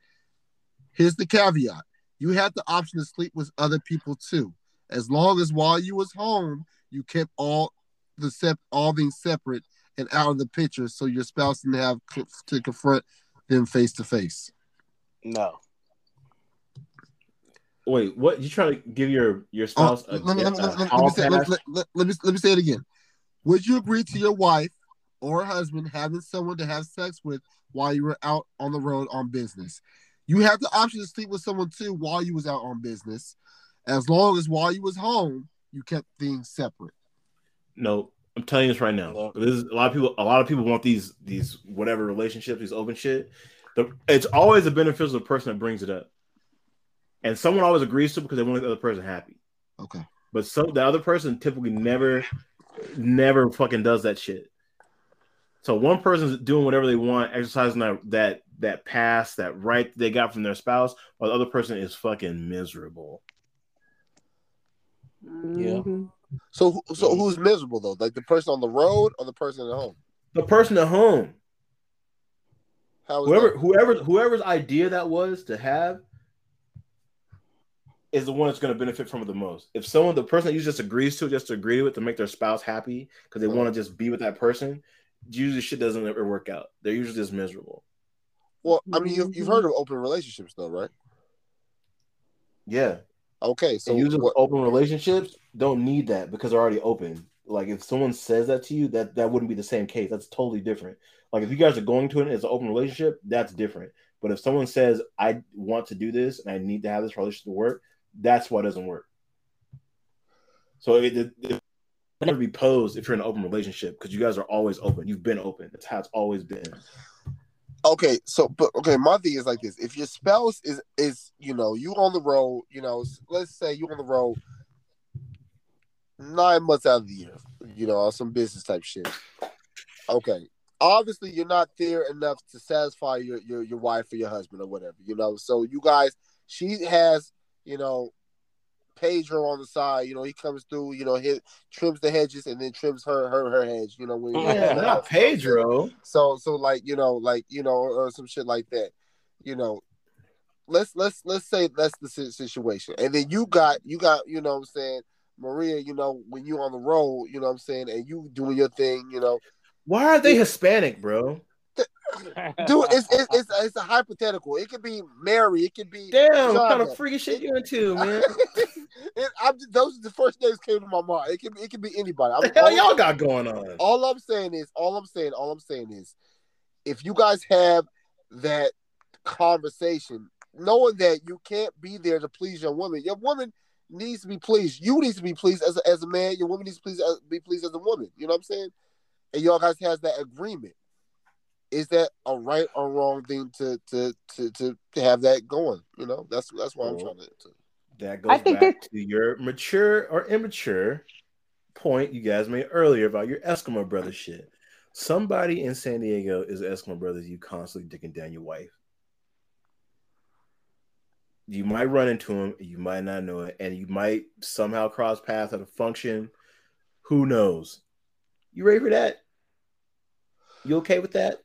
Here's the caveat: you had the option to sleep with other people too, as long as while you was home you kept all the sep all being separate and out of the picture, so your spouse didn't have co- to confront them face to face. No. Wait, what? You trying to give your your Oh, spouse a, let, me- let me- a let me- let hall me say, let- let- let me let me say it again. Would you agree to your wife or husband having someone to have sex with while you were out on the road on business? You have the option to sleep with someone too while you was out on business, as long as while you was home you kept things separate. No, I'm telling you this right now. This is a lot of people. A lot of people want these these whatever relationships, these open shit. The, it's always a beneficial to the person that brings it up, and someone always agrees to it because they want the other person happy. Okay. But so the other person typically never, never fucking does that shit. So one person's doing whatever they want, exercising that that that pass, that right they got from their spouse, while the other person is fucking miserable. Yeah. Mhm. So so who's miserable though? Like the person on the road or the person at home? The person at home, How is whoever that? whoever whoever's idea that was to have is the one that's going to benefit from it the most. If someone, the person that you just agrees to, just agree with to make their spouse happy because they want to just be with that person, usually shit doesn't ever work out. They're usually just miserable. Well, I mean, you've, you've heard mm-hmm. of open relationships, though, right? Yeah. Okay, so and users what, open relationships don't need that because they're already open. Like if someone says that to you, that that wouldn't be the same case. That's totally different. Like if you guys are going to it as an open relationship, that's different. But if someone says I want to do this and I need to have this relationship to work, that's why it doesn't work. So it, it, it never be posed if you're in an open relationship because you guys are always open. You've been open. That's how it's always been. Okay, so but okay, my thing is like this: if your spouse is is you know you on the road, you know, let's say you on the road nine months out of the year, you know, some business type shit. Okay, obviously you're not there enough to satisfy your your your wife or your husband or whatever, you know. So you guys, she has, you know, Pedro on the side. You know, he comes through. You know, hit trims the hedges and then trims her her her hedge. You know, when Yeah, not Pedro. so so like you know like you know or some shit like that. You know, let's let's let's say that's the situation, and then you got you got you know what I'm saying. Maria, you know, when you on the road, you know what I'm saying, and you doing your thing, you know, Why are they Hispanic, bro? dude, it's it's it's, it's a hypothetical. It could be Mary, it could be Damn, what kind of freaky shit you into, man? it, I'm just, those are the first names came to my mind. It can it can be anybody. I'm, What the hell all, y'all got going on? all I'm saying is, all I'm saying, all I'm saying is, if you guys have that conversation, knowing that you can't be there to please your woman, your woman needs to be pleased. You need to be pleased as a, as a man. Your woman needs to please, uh, be pleased as a woman. You know what I'm saying? And y'all guys has that agreement. Is that a right or wrong thing to to to to, to have that going? You know, that's that's what I'm trying to. to That goes I think back it's- to your mature or immature point you guys made earlier about your Eskimo brother shit. Somebody in San Diego is Eskimo brothers. You constantly dicking down your wife. You might run into him, you might not know it, and you might somehow cross paths at a function. Who knows? You ready for that? You okay with that?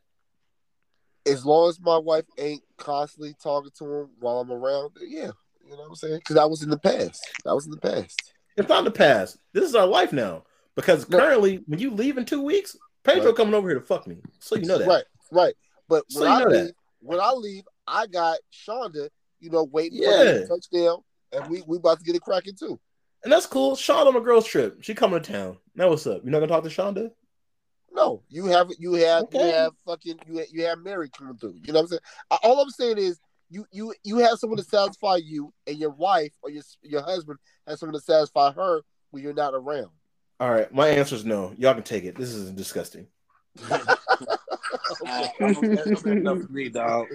as long as my wife ain't constantly talking to him while I'm around, yeah, you know what I'm saying? Because that was in the past. That was in the past. It's not the past. This is our life now. Because No. currently, when you leave in two weeks, Pedro Right. coming over here to fuck me. So you know that. Right, right. But So when you I know that. leave, when I leave, I got Shonda, you know, waiting Yeah. for the touchdown, and we we about to get it cracking too. And that's cool. Shonda on a girl's trip. She coming to town. Now what's up? You not gonna talk to Shonda? No, you have you have you have fucking you have, you have Mary coming through. You know what I'm saying? All I'm saying is you you you have someone to satisfy you, and your wife or your your husband has someone to satisfy her when you're not around. All right. My answer is no. Y'all can take it. This is disgusting. I'm enough for me, dog.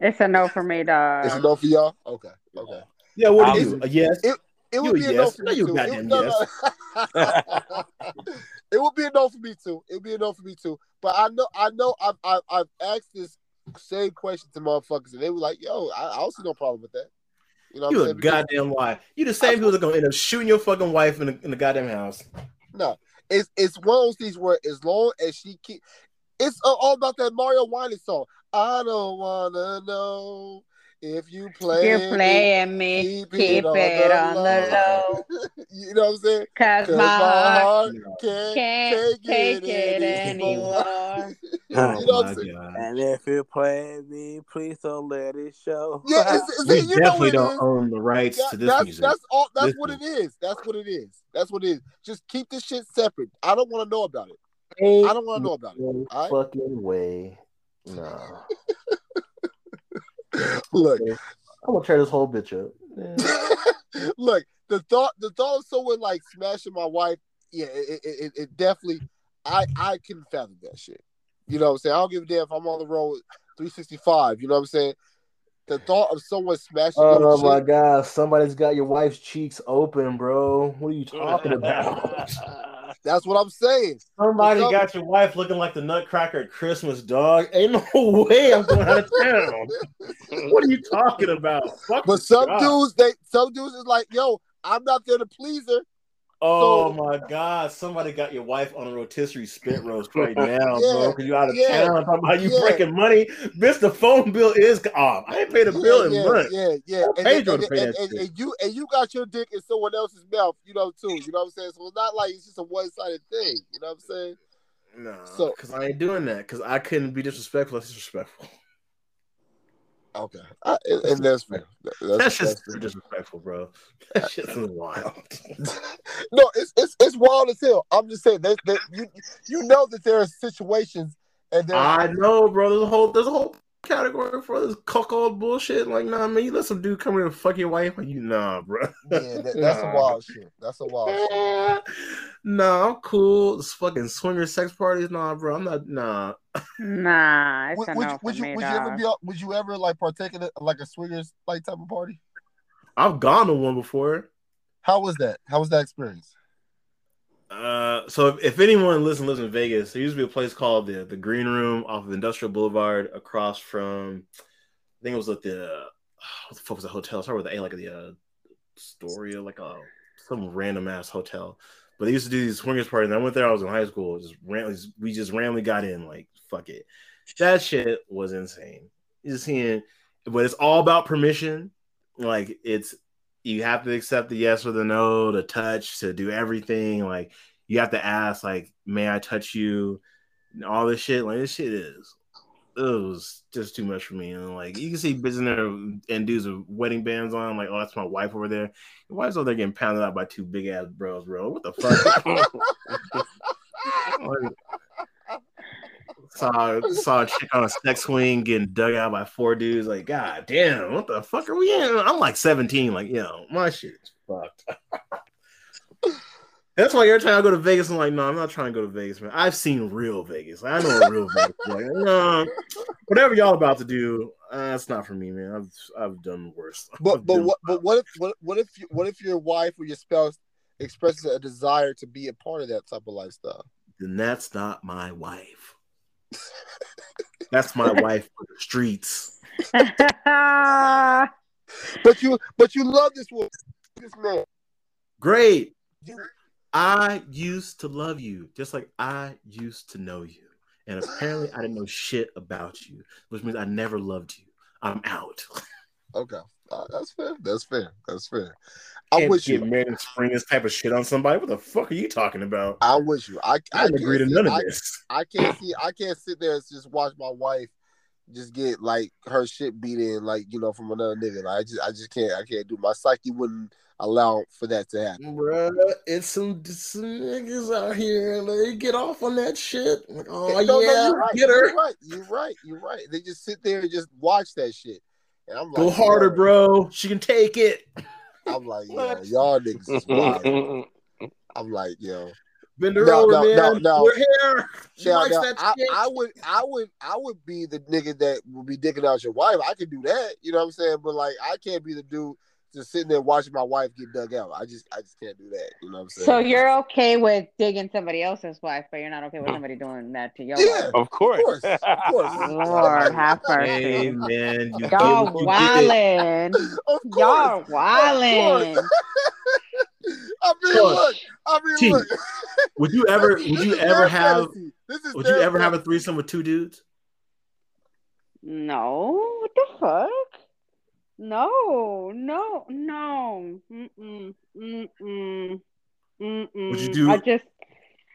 It's a no for me, dog. It's a no for y'all. Okay, okay. Yeah, what do you? A yes. It You would a be a no yes. for No, me you too. it, no, no. it would be a no for me too. It would be a no for me too. But I know, I know, I've, I've, I've asked this same question to motherfuckers, and they were like, "Yo, I, I don't see no problem with that." You know, You a? Goddamn lie. You the same people that gonna end up shooting your fucking wife in the, in the goddamn house. No, it's it's one of those things where as long as she keep, it's all about that Mario Winans song. I don't wanna know if you play. You're playing me. keep, Keep it on the low. you know what I'm saying? Cause 'Cause my heart heart can't, can't take, take it anymore. anymore. you know Oh what my I'm saying? god. And if you play me, please don't let it show. Yeah, it's, it's, We you definitely don't is. own the rights That- to this that's music. that's all. That's Listen. what it is. That's what it is. That's what it is. Just keep this shit separate. I don't want to know about it. I don't want to know about it. No All right? fucking way. No. Look, I'm gonna tear this whole bitch up. Yeah. look. The thought, the thought of someone like smashing my wife. Yeah, it, it, it, it definitely. I I couldn't fathom that shit. You know what I'm saying? I don't give a damn if I'm on the road 365. You know what I'm saying? The thought of someone smashing Oh my shit. god, somebody's got your wife's cheeks open, bro. What are you talking about? That's what I'm saying. Somebody Some- got your wife looking like the Nutcracker at Christmas, dog. Ain't no way I'm going out of town. what are you talking about? Fuck But some guy. dudes, they some dudes is like, yo, I'm not there to please her. Oh so- my god, somebody got your wife on a rotisserie spit roast right now, Yeah, bro. Because you out of yeah, town. Talking about you yeah. breaking money. Bitch, the phone bill is off. Oh, I ain't paid a bill in months. yeah, yeah. And, and, and, and, shit. and you and you got your dick in someone else's mouth, you know, too. You know what I'm saying? So it's not like it's just a one sided thing. You know what I'm saying? No, So- because I ain't doing that. Because I couldn't be disrespectful. That's disrespectful. Okay, I, and, that's fair. That's, That's that's just disrespectful, bro. That shit's wild. no, it's it's it's wild as hell. I'm just saying that, that you you know that there are situations and there I know, bro. There's a whole there's a whole category for this cuckold bullshit. Like, nah, man, you let some dude come in and fuck your wife. Like, you nah, bro. yeah, that, that's a wild shit. That's a wild shit. nah, I'm cool. This fucking swinger sex parties, nah, bro. I'm not, nah. Nah, Would, would, no you- would you me, would you ever dog. be would you ever like partake in a, like a swingers like type of party? I've gone to one before. How was that? How was that experience? Uh, so if, if anyone listen lives in Vegas, there used to be a place called the the Green Room off of Industrial Boulevard, across from, I think it was like the what the fuck was the hotel? Sorry with the A, like the uh, Astoria, like a some random ass hotel. But they used to do these swingers parties. And I went there. I was in high school. Just randomly, we just randomly got in. Like fuck it, that shit was insane. You just seeing, but it's all about permission. Like it's you have to accept the yes or the no, to touch, to do everything. Like you have to ask, like, may I touch you? And all this shit. Like this shit is it was just too much for me. And like you can see bitches in there and dudes with wedding bands on, like, oh, that's my wife over there. Your wife's over there getting pounded out by two big ass bros, bro. What the fuck? Saw saw a chick on a sex swing getting dug out by four dudes. Like, god damn, what the fuck are we in? I'm like 17. Like, yo, my shit's fucked. That's why every time I go to Vegas, I'm like, no, I'm not trying to go to Vegas, man. I've seen real Vegas. I know what real Vegas. Like, no, whatever y'all about to do, uh, it's not for me, man. I've I've done worse. But I've but what but what if what, what if you, what if your wife or your spouse expresses a desire to be a part of that type of lifestyle? then that's not my wife. That's my wife for the streets. But you but you love this woman, this man. Great. I used to love you, just like I used to know you. And apparently, I didn't know shit about you, which means I never loved you. I'm out. okay, Uh, that's fair. That's fair. That's fair. Can't with get you. married and spring this type of shit on somebody. What the fuck are you talking about? I wish you. I I I agree to none of I, this. I can't see. I can't sit there and just watch my wife just get like her shit beat in, like you know, from another nigga. Like, I just, I just can't. I can't do. My psyche wouldn't allow for that to happen. Bruh, it's some, some niggas out here they get off on that shit. Like, oh, No, no, yeah, you're right. get her. You're right. You're right. You're right. They just sit there and just watch that shit. And I'm like, Go harder, bro. She can take it. I'm like, yo, y'all niggas is wild. I'm like, yo. Bend her No, over, no, man. no, no. We're here. She Now, likes now, that I. I would, I would, I would be the nigga that would be dicking out your wife. I could do that, you know what I'm saying? But like, I can't be the dude just sitting there watching my wife get dug out. I just, I just can't do that. You know what I'm saying? So you're okay with digging somebody else's wife, but you're not okay with somebody doing that to your Yeah. wife. Of course. Of course, of course. Lord, have Hey, mercy. man. You Y'all get wildin'. Y'all wildin'. I mean, look. I mean, T, look. Would you ever would you ever have. This is would you ever have a threesome with two dudes? No, what the fuck? No, no, no. Mm-mm, mm-mm, mm-mm. Would you do- I just,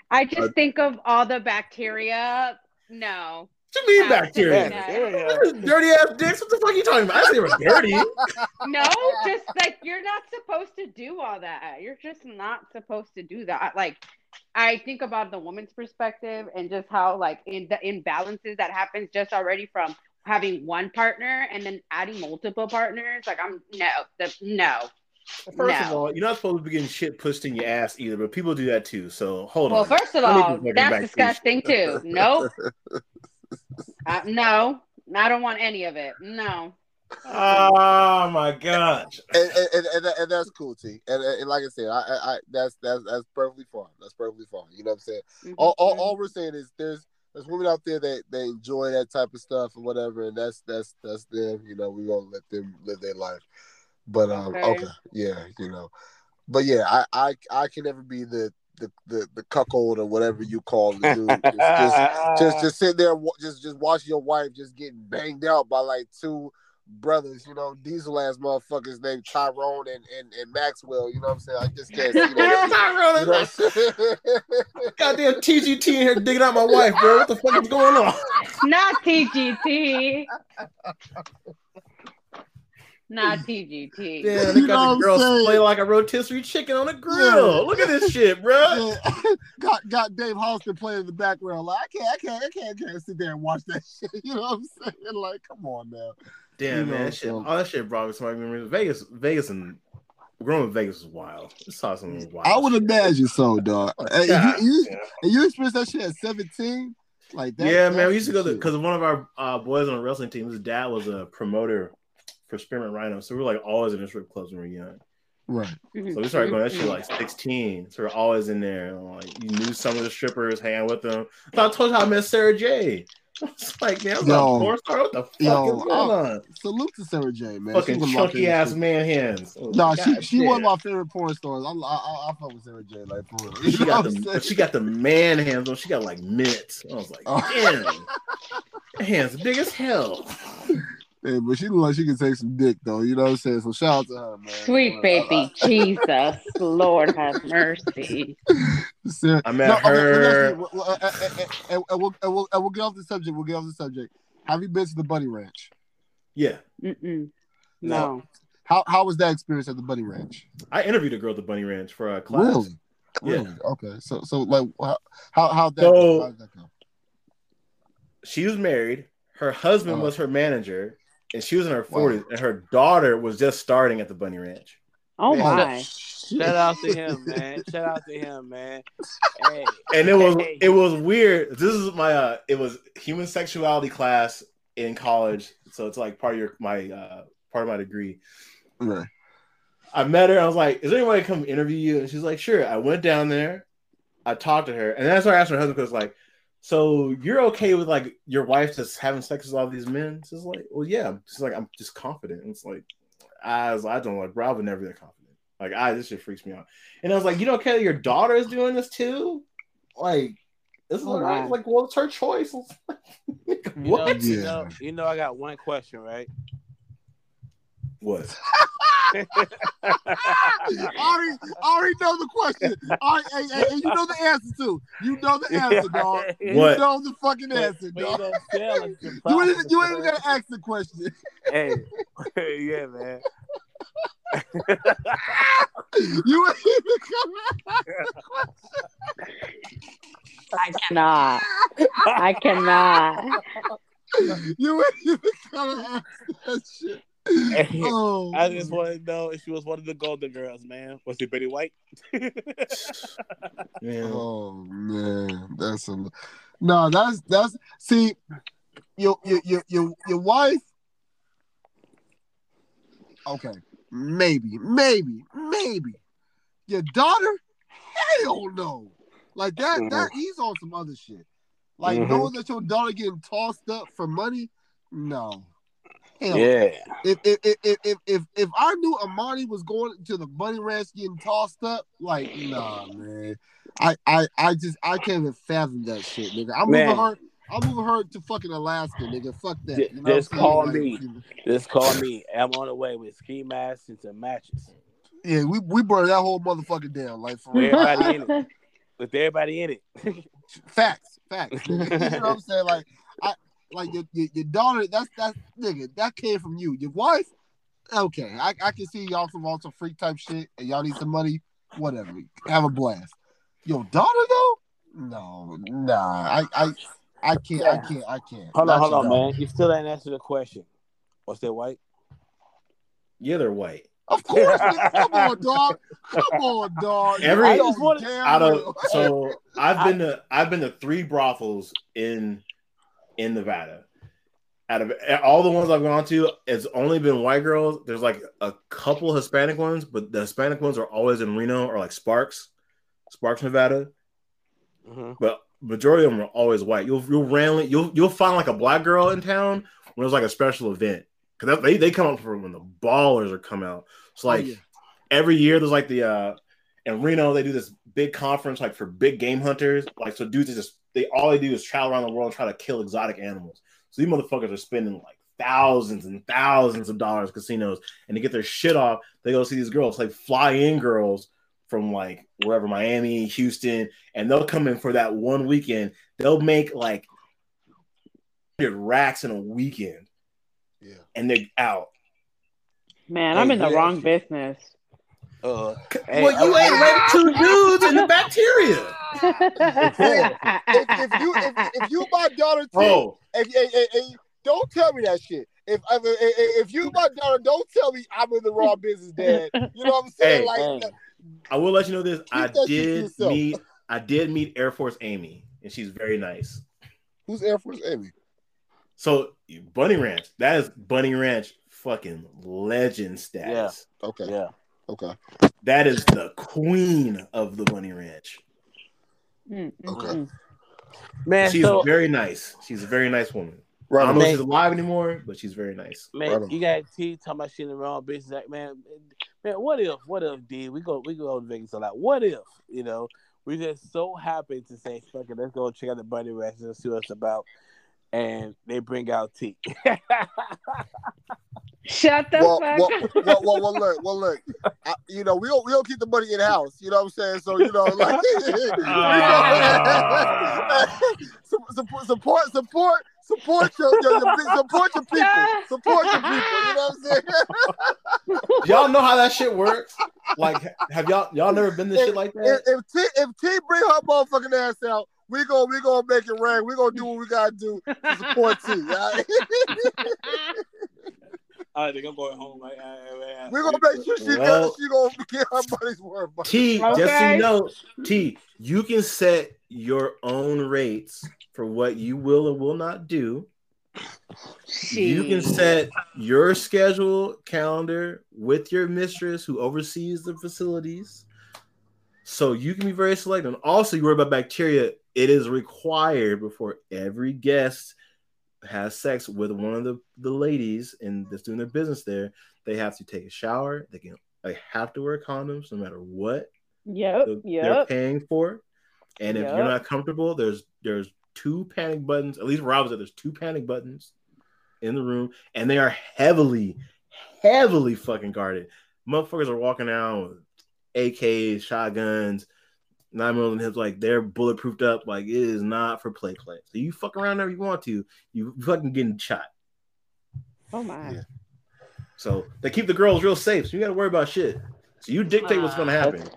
I just Uh, think of all the bacteria. No. What you mean bacteria? yeah. Dirty ass dicks. What the fuck are you talking about? I didn't say they were dirty. No, just like you're not supposed to do all that. You're just not supposed to do that. Like I think about the woman's perspective and just how like in the imbalances that happens just already from having one partner and then adding multiple partners. Like I'm no, the no. First No. of all, you're not supposed to be getting shit pushed in your ass either, but people do that too. So hold on. Well, first of all, that's back to disgusting too. Nope. Uh, no, I don't want any of it. No. Oh my gosh. and, and, and, and, and that's cool, T. And, and like I said, I, I, I that's that's that's perfectly fine. That's perfectly fine. You know what I'm saying? Mhm, All, all, mhm. all we're saying is there's there's women out there that they enjoy that type of stuff and whatever, and that's that's that's them. You know, we gonna let them live their life. But um, Okay. okay, yeah, you know, but yeah, I I I can never be the the the, the cuckold or whatever you call it, dude. Just, just just just sit there just just watch your wife just getting banged out by like two brothers, you know, diesel ass motherfuckers named Tyrone and, and, and Maxwell, you know what I'm saying? I just can't see that. shit, you know what I'm saying? Goddamn TGT in here digging out my wife, bro. What the fuck is going on? Not TGT. Not TGT. Damn, they You know what the I'm girls saying? play like a rotisserie chicken on a grill. Yeah. Look at this shit, bro. Yeah. got got Dave Hollister playing in the background. Like I can't, I can't, I can't, I can't sit there and watch that shit. You know what I'm saying? Like, come on now. Damn, You man, know, that shit, all that shit brought me so many memories. Vegas, Vegas, and growing up in Vegas was wild. I saw some wild. I would shit. imagine so, dog. And you, you, yeah. and you experienced that shit at 17? Like that? yeah, man. We used to go the shit. because one of our uh, boys on the wrestling team, his dad was a promoter for Spearmint Rhino, so we were like always in the strip clubs when we were young. Right. So we started going that shit like 16. So we're always in there. and, Like you knew some of the strippers, hanging with them. I told you how I met Sara Jay. It's like, man, I was Yo. a porn star. What the fuck Yo, is going I- on? Salute to Sara Jay, man. Fucking one of my chunky ass man hands. Oh, No, she God she one of my favorite porn stars. I I, I, I fuck with Sara Jay. Like for real. She got the she got the man hands on. She got like mitts. I was like, Oh. damn, hands big as hell. Hey, but she look like she can take some dick though. You know what I'm saying? So shout out to her, man. Sweet baby Jesus, Lord have mercy. Sarah- I met No, okay, let me her. ask well, uh, uh, uh, uh, and, and we'll, and, we'll, and we'll get off the subject. We'll get off the subject. Have you been to the Bunny Ranch? Yeah, Mm-mm. No. How how was that experience at the Bunny Ranch? I interviewed a girl at the Bunny Ranch for a class. Really? Yeah. Okay. So so like how how how'd that So- go? How did that go? She was married. Her husband Uh-huh. was her manager, and she was in her Wow. forties. And her daughter was just starting at the Bunny Ranch. Oh Man, my. Shout out to him, man. Shout out to him, man. Hey, and it was Hey. it was weird. This is my uh it was human sexuality class in college, so it's like part of your my uh part of my degree. Right. I met her. I was like, "Is there anybody to come interview you?" And she's like, "Sure." I went down there. I talked to her, and then I asked her husband because like, "So you're okay with like your wife just having sex with all these men?" She's like, "Well, yeah." She's like, "I'm just confident." And it's like, I was, I don't like, bro, I would never be that confident. Like, I this shit freaks me out. And I was like, "You don't care that your daughter is doing this too?" Like, this is Oh, like, wow. like, well, it's her choice. Like, you know, what? you know, you know, I got one question, right? What? I already, I already know the question. I, hey, hey, hey, you know the answer too. You know the answer, dog. You know the fucking But, answer, but you dog. don't tell You ain't, even- you ain't even process. gotta ask the question. Hey, yeah, man. You ain't even gonna ask the question. I cannot. I cannot. You ain't even gonna ask that shit. Hey, Oh, I just want to know if she was one of the Golden Girls, man. Was it Betty White? Man. Oh man, that's a no. That's that's see, your your your your, your wife. Okay, maybe, maybe, maybe. Your daughter, hell no. Like that. That he's on some other shit. Like Mhm. knowing that your daughter getting tossed up for money, no. Hell. Yeah. If if, if if if if I knew Amani was going to the bunny ranch getting tossed up, like nah, man. I I I just I can't even fathom that shit, nigga. I'm Man. moving her. I'm moving her to fucking Alaska, nigga. Fuck that. Just- You know just call saying? me. Just call me. I'm on the way with ski masks and some matches. Yeah, we we burned that whole motherfucker down, like for real. everybody in it. With everybody in it. Facts, facts. you know what I'm saying? Like I like your, your your daughter. That's that's nigga. That came from you. Your wife. Okay, I, I can see y'all some on some freak type shit, and y'all need some money. Whatever, have a blast. Your daughter though? No, nah. I I I can't. I can't. I can't. Hold Not on, hold on, daughter. man. You still ain't answered the question. Was that white? Yeah, they're white. Of course. Come on, dog. Come on, dog. Every- I I know just wanted- damn out of so I've been to I've been to three brothels in in Nevada. Out of all the ones I've gone to, it's only been white girls. There's like a couple Hispanic ones, but the Hispanic ones are always in Reno or like Sparks, Sparks, Nevada. Mhm. But majority of them are always white. You'll you'll randomly you'll you'll find like a black girl in town when it's like a special event because they they come up for when the ballers are come out. So like Oh, yeah. every year there's like the uh in Reno they do this big conference like for big game hunters. Like so dudes are just they all they do is travel around the world and try to kill exotic animals. So these motherfuckers are spending like thousands and thousands of dollars at casinos and to get their shit off, they go see these girls, like fly in girls from like wherever Miami, Houston, and they'll come in for that one weekend. They'll make like 100 racks in a weekend yeah. and they're out. Man, I'm Hey, in the wrong business. Uh, hey, well, you I- ain't ready two dudes and the bacteria. If, if you if, if you my daughter too, and, and- and- and don't tell me that shit. If if, if if you my daughter, don't tell me I'm in the wrong business, Dad. You know what I'm saying? Hey, like, hey. I will let you know this. I that shit to did meet I did meet Air Force Amy, and she's very nice. who's Air Force Amy? So Bunny Ranch, that is Bunny Ranch fucking legend status. Yeah. Okay, yeah. okay. That is the queen of the Bunny Ranch. Mm, mm, Okay. mm. Man, She's so very nice. She's a very nice woman. Right, I Right don't on. know if she's alive anymore, but she's very nice. man, Right you got T talking about shit in the wrong business. Like, man, man, what if, what if, D, we go, we go to Vegas a lot. What if, you know, we just so happy to say, fuck it, let's go check out the Bunny Ranch and see what it's about. And they bring out T. Shut the Well, fuck well, up. well, well, well, look, well, look. I, you know, we don't we don't keep the money in house. You know what I'm saying? So you know, like, ah. Su- support, support, support, support your, your, your support your people, support your people. You know what I'm saying? y'all know how that shit works? Like, have y'all y'all never been to shit like If, that? if T if T bring her motherfucking ass out, we go we gonna make it rain. We gonna do what we gotta do to support T. all right? I think I'm going home. Like, I, I, We're gonna make sure she Well- does. She gonna get her money's worth. buddy. T, just so you know, T, you can set your own rates for what you will and will not do. You can set your schedule calendar with your mistress who oversees the facilities. So you can be very selective. And also, you worry about bacteria. It is required before every guest has sex with one of the, the ladies and that's doing their business there. They have to take a shower. They can they have to wear condoms no matter what Yep. they're Yep. paying for. And if you're not comfortable, there's there's two panic buttons. At least Rob said there's two panic buttons in the room, and they are heavily, heavily fucking guarded. Motherfuckers are walking out with AKs, shotguns, nine millimeter hips, like they're bulletproofed up. Like it is not for play play. So you fuck around there you want to, you fucking getting shot. Oh my. Yeah. So they keep the girls real safe. So you got to worry about shit. So you dictate what's gonna happen. Okay.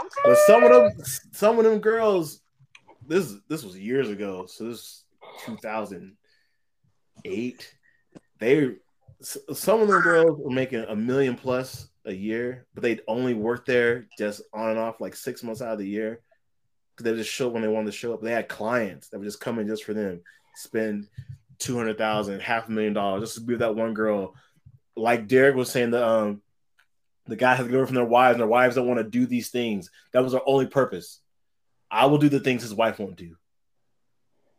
Okay. But some of them, some of them girls, this this was years ago, so this 2008. They, some of them girls were making a million plus a year, but they'd only work there just on and off like six months out of the year because they just show when they wanted to show up. They had clients that would just come in just for them, spend two hundred thousand, half a million dollars just to be with that one girl. Like Derek was saying, the um the guy has to go from their wives, and their wives don't want to do these things. That was their only purpose. I will do the things his wife won't do.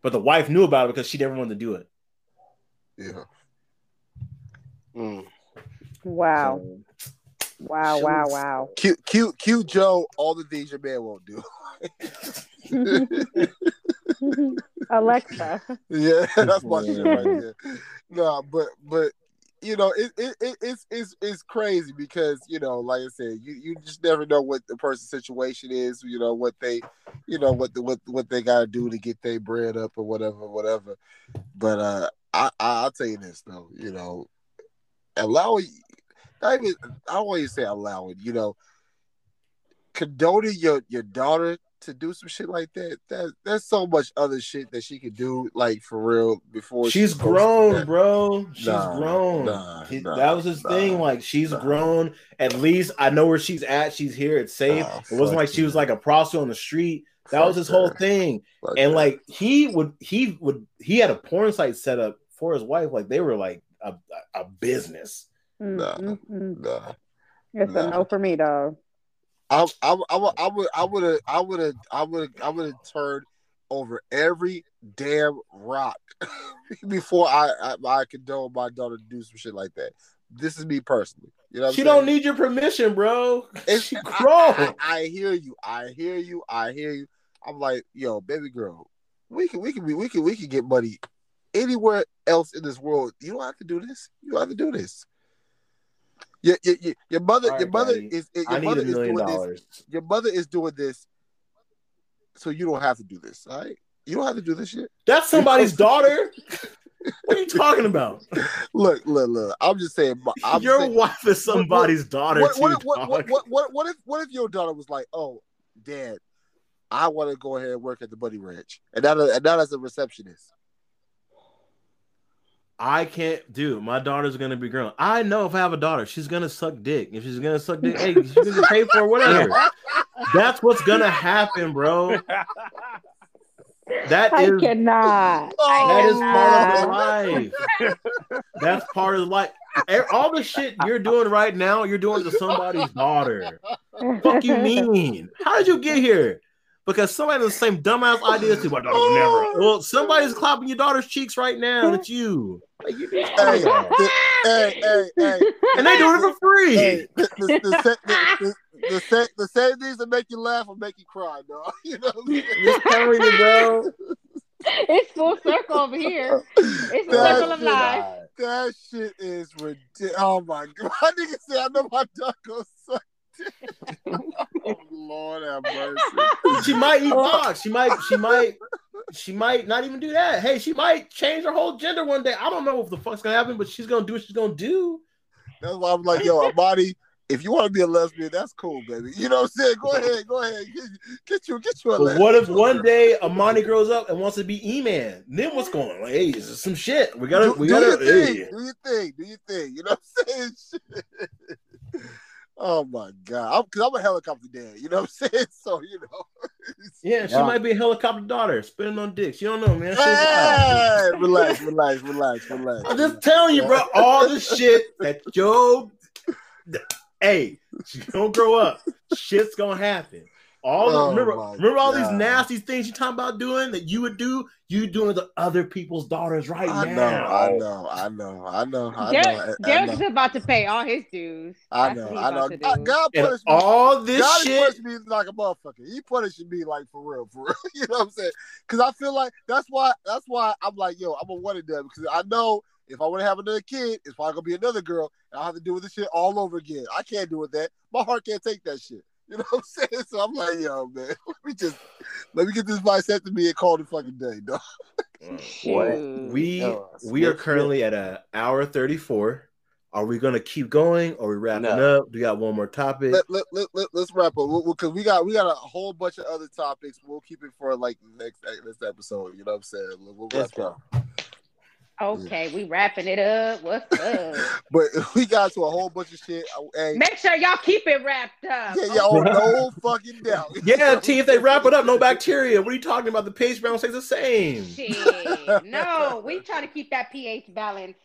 But the wife knew about it because she never wanted to do it. Yeah. Mm. Wow. So, Wow. She Wow. Wow. Cute, cute, cute Joe. All the things your man won't do. Alexa. Yeah, that's my shit right there. No, but but you know it, it, it it's it's it's crazy because you know, like I said, you, you just never know what the person's situation is. You know what they, you know what the what what they got to do to get their bread up or whatever, whatever. But uh, I, I I'll tell you this though, you know, allowing, I want you to say allowing, you know, condoning your your daughter to do some shit like that. That there's so much other shit that she could do, like for real, before she's she grown, bro. She's Nah, grown. nah, He- nah, that was his thing. Like she's grown. At least I know where she's at. She's here. It's safe. It wasn't like she was like a prostitute on the street. That Fuck was his whole thing. Fuck and that. like he would he would he had a porn site set up for his wife like they were like a, a business Mm, Nah. mm, mm. nah. It's Nah. a no for me, dog. I I I would I would I would have I would have I would have I would have turned over every damn rock before I, I I condone my daughter to do some shit like that. This is me personally. You know, what she I'm saying? don't need your permission bro It's, she I, I, I hear you. I hear you. I hear you. I'm like, yo, baby girl, we can we can be we can we can get money anywhere else in this world. You don't have to do this. You don't have to do this. Your, your, your, your mother, All your mother Daddy. is your mother is doing this. Your mother is doing this, so you don't have to do this. All right, you don't have to do this shit. that's somebody's daughter What are you talking about? Look, look, look. I'm just saying. I'm Your saying, wife is somebody's daughter what, too. what, what, what, what, what, what if what if your daughter was like, "Oh, Dad, I want to go ahead and work at the Bunny Ranch," and not and not as a receptionist. I can't do. My daughter's gonna be grown. I know if I have a daughter, she's gonna suck dick. If she's gonna suck dick, hey, she's gonna get paid for whatever. That's what's gonna happen, bro. That I is cannot. Oh, that is part of Oh, life. That's part of life. All the shit you're doing right now, you're doing to somebody's daughter. Fuck you mean? How did you get here? Because somebody has the same dumbass ideas too. My daughter never. Oh. Well, somebody's clapping your daughter's cheeks right now. It's you. Like, you just- Hey, hey, hey, hey, and they do it for free. hey. The, the, the, sa- the, the, the, sa- the same things that make you laugh will make you cry, dog. You know. What I'm saying? Just bro. it's full circle over here. It's the That circle of shit- life. That shit is ridiculous. Oh my god. My nigga said I know my dog goes suck oh Lord have mercy. She might eat oh. box. She might. She might. She might not even do that. Hey, she might change her whole gender one day. I don't know what the fuck's gonna happen, but she's gonna do what she's gonna do. That's why I'm like, yo, Amadi, if you want to be a lesbian, that's cool, baby. You know what I'm saying? Go ahead, go ahead. Get, get you get you a lesbian. what if one day Amani grows up and wants to be E-Man? Then what's going on? Like, hey, this is some shit. We gotta. do, we gotta. Do your thing. Do your thing. Do your thing. You know what I'm saying? Shit. Oh my god. I'm cause I'm a helicopter dad, you know what I'm saying? So, you know. Yeah, she Yeah. might be a helicopter daughter, spinning on dicks. You don't know, man. She's Hey, relax, relax, relax, relax. I'm just telling you, bro. All the shit that Joe. Hey, she don't grow up. Shit's gonna happen. All the, Oh remember, remember all these nasty things you talking about doing that you would do. You doing to other people's daughters right I know, now. I know, I know, I know, I know. Derek, I, I know. is about to pay all his dues. I know, I know. God, do. God punished me. all this God is shit. punishing me like a motherfucker. He punishing me like for real, for real. You know what I'm saying? Because I feel like that's why that's why I'm like, yo, I'm a one and done because I know if I want to have another kid, it's probably gonna be another girl, and I'll have to deal with this shit all over again. I can't do with that. My heart can't take that shit. You know what I'm saying? So I'm like, yo, man, let me just let me get this vasectomy and call it a fucking day, dog. Shoot. We No, we are it's- currently at a hour thirty four. Are we gonna keep going? Or are we wrapping No. up? Do we got one more topic? Let, let, let, let, us wrap up because we got we got a whole bunch of other topics. We'll keep it for like next next episode. You know what I'm saying? We'll Let's wrap up. Go. Okay, we wrapping it up. What's up? But we got to a whole bunch of shit. Hey, Make sure y'all keep it wrapped up. yeah, yeah, oh, no fucking doubt. yeah, T. If they wrap it up, no bacteria. What are you talking about? The pH balance stays the same. Shit. No, we try to keep that pH balance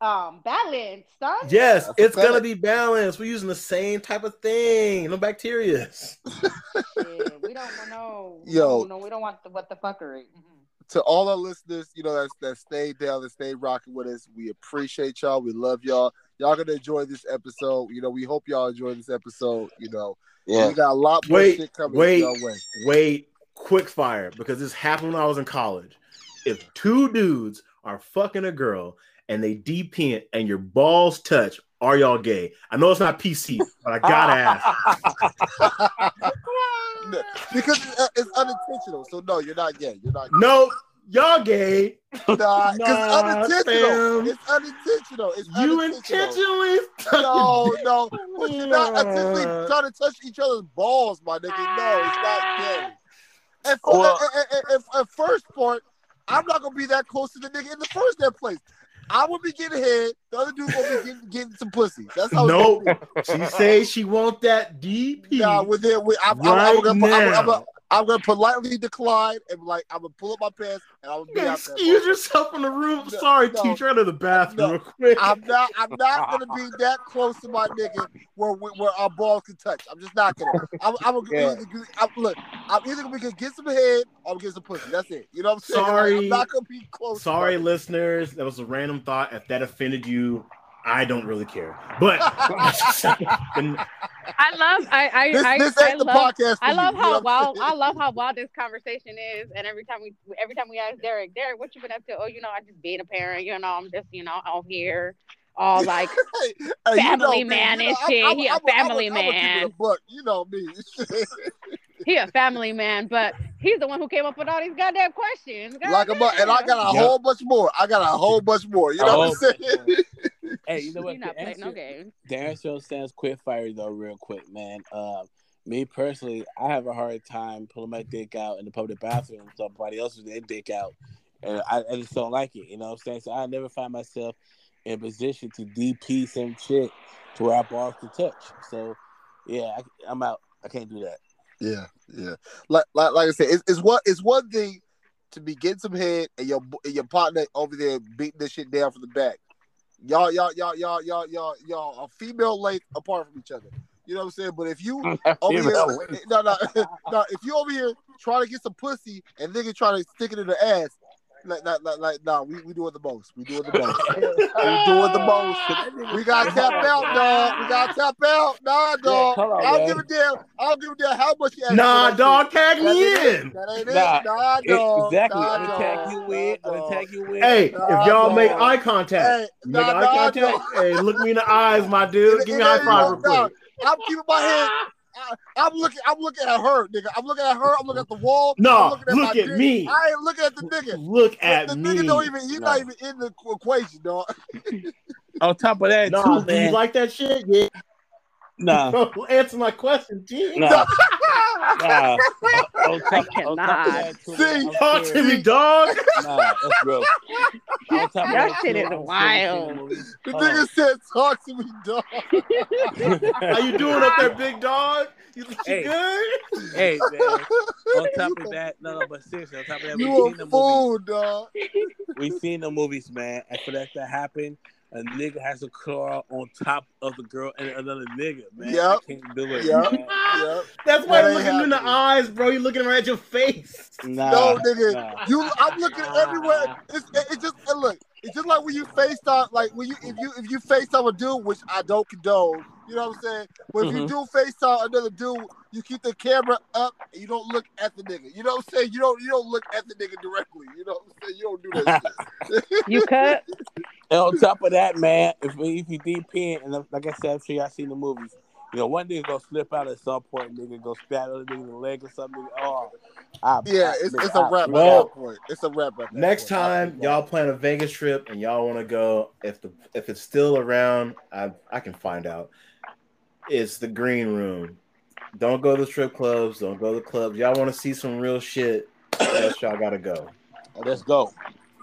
um balanced, son. Yes, That's it's gonna be balanced. We're using the same type of thing. No bacteria. Shit, we don't know. Yo. no, we don't want the what the fuckery. Mhm. To all our listeners, you know that that stayed down and stayed rocking with us. We appreciate y'all. We love y'all. Y'all gonna enjoy this episode. You know, we hope y'all enjoy this episode. You know, Yeah. we got a lot more Wait, shit coming wait. your way. Wait, quick fire, because this happened when I was in college. If two dudes are fucking a girl and they DP it and your balls touch, are y'all gay? I know it's not PC, but I gotta ask. No, because it's, uh, it's unintentional. So no, you're not gay. You're not. Gay. No, y'all gay. Nah, because Nah, it's unintentional. fam. It's unintentional. It's You unintentional. intentionally. No, no. But you're not intentionally trying to touch each other's balls, my nigga. No, it's not gay. And, for, Well- and, and, and, and first part, I'm not gonna be that close to the nigga in the first that place. I will be getting head. The other dude gonna be getting, getting some pussy. That's how. Nope. She say she want that DP. Nah, with it, with, I'm, I'm, right gonna, put- I'm, I'm, now. I'm, I'm gonna politely decline and like, I'm gonna pull up my pants and I'm gonna be out there. Excuse yourself in the room. No, Sorry, no. teacher. Out of the bathroom No. real quick. I'm not. I'm not gonna be that close to my nigga where where our balls can touch. I'm just not gonna. I'm, I'm gonna Yeah. either, I'm, look. I'm either gonna get some head or I'm get some pussy. That's it. You know what I'm saying? Like, Sorry. I'm not gonna be close. Sorry, to listeners. That was a random thought. If that offended you, I don't really care. But I love I I This, I, this I ain't the love podcast. I love you how what I'm wild? I love how wild this conversation is, and every time we every time we ask Derek, Derek, what you been up to? Oh, you know, I just being a parent. You know, I'm just you know out here, all like Hey, hey, you family know me, man you and know, shit. I'm, He a I'm, I'm, family I'm, I'm, I'm man. a buck. You know me. he a family man. But He's the one who came up with all these goddamn questions. Like a bu- and I got a Yep. whole bunch more. I got a whole bunch more. You know A what I'm saying? Hey, you know what? He's not To playing no answer- games. The answer stands quick fire though, real quick, man. Um, me personally, I have a hard time pulling my dick out in the public bathroom. with Somebody else with their dick out, and I, I just don't like it. You know what I'm saying? So I never find myself in position to DP some shit to where I balls to touch. So yeah, I, I'm out. I can't do that. Yeah, yeah. Like like like I said, it's, it's one it's one thing to be getting some head and your and your partner over there beating this shit down from the back. Y'all y'all y'all y'all y'all y'all y'all a female length apart from each other. You know what I'm saying? But if you over here, no, no, no, if you over here trying to get some pussy and nigga trying to stick it in the ass, like, like, like, like nah, we we doing the most. We doing the most. we doing the most. We got to tap out, dog. We got to tap out, nah, dog. come on, I don't man. give a damn. I don't give a damn how much you ask. Nah, dog, shit. tag me ain't it. in. That ain't it. Nah, Nah, dog. exactly. Nah, I'm gonna tag you in. I'm gonna tag you in. Hey, Nah, if y'all dog. make eye contact, Hey, make nah, eye nah, contact. dog. Hey, look me in the eyes, my dude. It- Give it me a high five no real doubt. quick. I'm keeping my head. I, I'm looking. I'm looking at her, nigga. I'm looking at her. I'm looking at the wall. I'm No, looking at look at dick. me. I ain't looking at the nigga. Look The- at the me. nigga don't even. He's No. not even in the equation, dog. On top of that, No, too, do you like that shit? Yeah. Nah, Bro, answer my question, G. nah, nah. On I top, on top of cannot. that, too, See, Talk to me, dog. Nah, that's gross. On top of That that, shit is wild. the movies. The nigga said, "Talk to me, dog." How you doing up there, big dog? You, you Hey. good? hey, man. On top of that, no, no, but seriously, on top of that, we've You seen a the movies. fool, dog. We've seen the movies, man. And for that to happen, a nigga has to crawl on top of the girl and another nigga, man. Yep. I can't do it, Yep. Yep. That's why That I'm looking you in the eyes, bro. You're looking right at your face. Nah, No, nigga. nah. You, I'm looking everywhere. It's, it's just and look. It's just like when you FaceTime, like when you if you if you FaceTime a dude, which I don't condone. You know what I'm saying? But if you Mhm. do FaceTime another dude, you keep the camera up and you don't look at the nigga. You know what I'm saying? You don't you don't look at the nigga directly. You know what I'm saying? You don't do that shit. You cut. And on top of that, man, if if you deep in, and like I said, I'm sure y'all seen the movies. You know, one nigga gonna slip out at some point, nigga go stab other nigga in the leg or something. Oh, I, Yeah, I- it's, nigga, it's a I- wrap Well, at that point. It's a wrap Next point. time y'all plan a Vegas trip and y'all want to go, if the if it's still around, I I can find out. It's the green room. Don't go to strip clubs. Don't go to clubs. Y'all want to see some real shit? That's y'all gotta go. Let's go.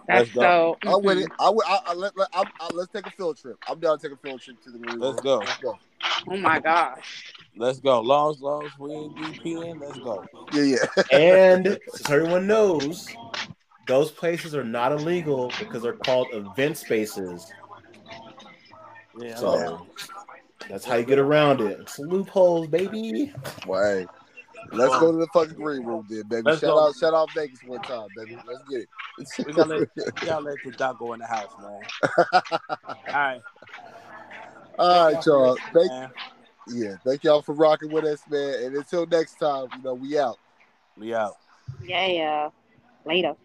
That's Let's go. so. I'm with it. Mm-hmm. I, would- I, I, let, let, I'm, I, let's take a field trip. I'm down to take a field trip to the green Let's room. go. Let's go. Oh my gosh. Let's go. Long as long as we ain't DP in, let's go. Yeah, yeah. And so everyone knows, those places are not illegal because they're called event spaces. Yeah. So that's how you get around it. It's loopholes, baby. Well, hey, let's go to the fucking green room, then, baby. Let's shout go. out, shout out Vegas one time, baby. Let's get it. We gotta let, we gotta let the dog go in the house, man. All right. All right, y'all. Thank, Man. yeah, thank y'all for rocking with us, man. And until next time, you know, we out. We out. Yeah, yeah. Later.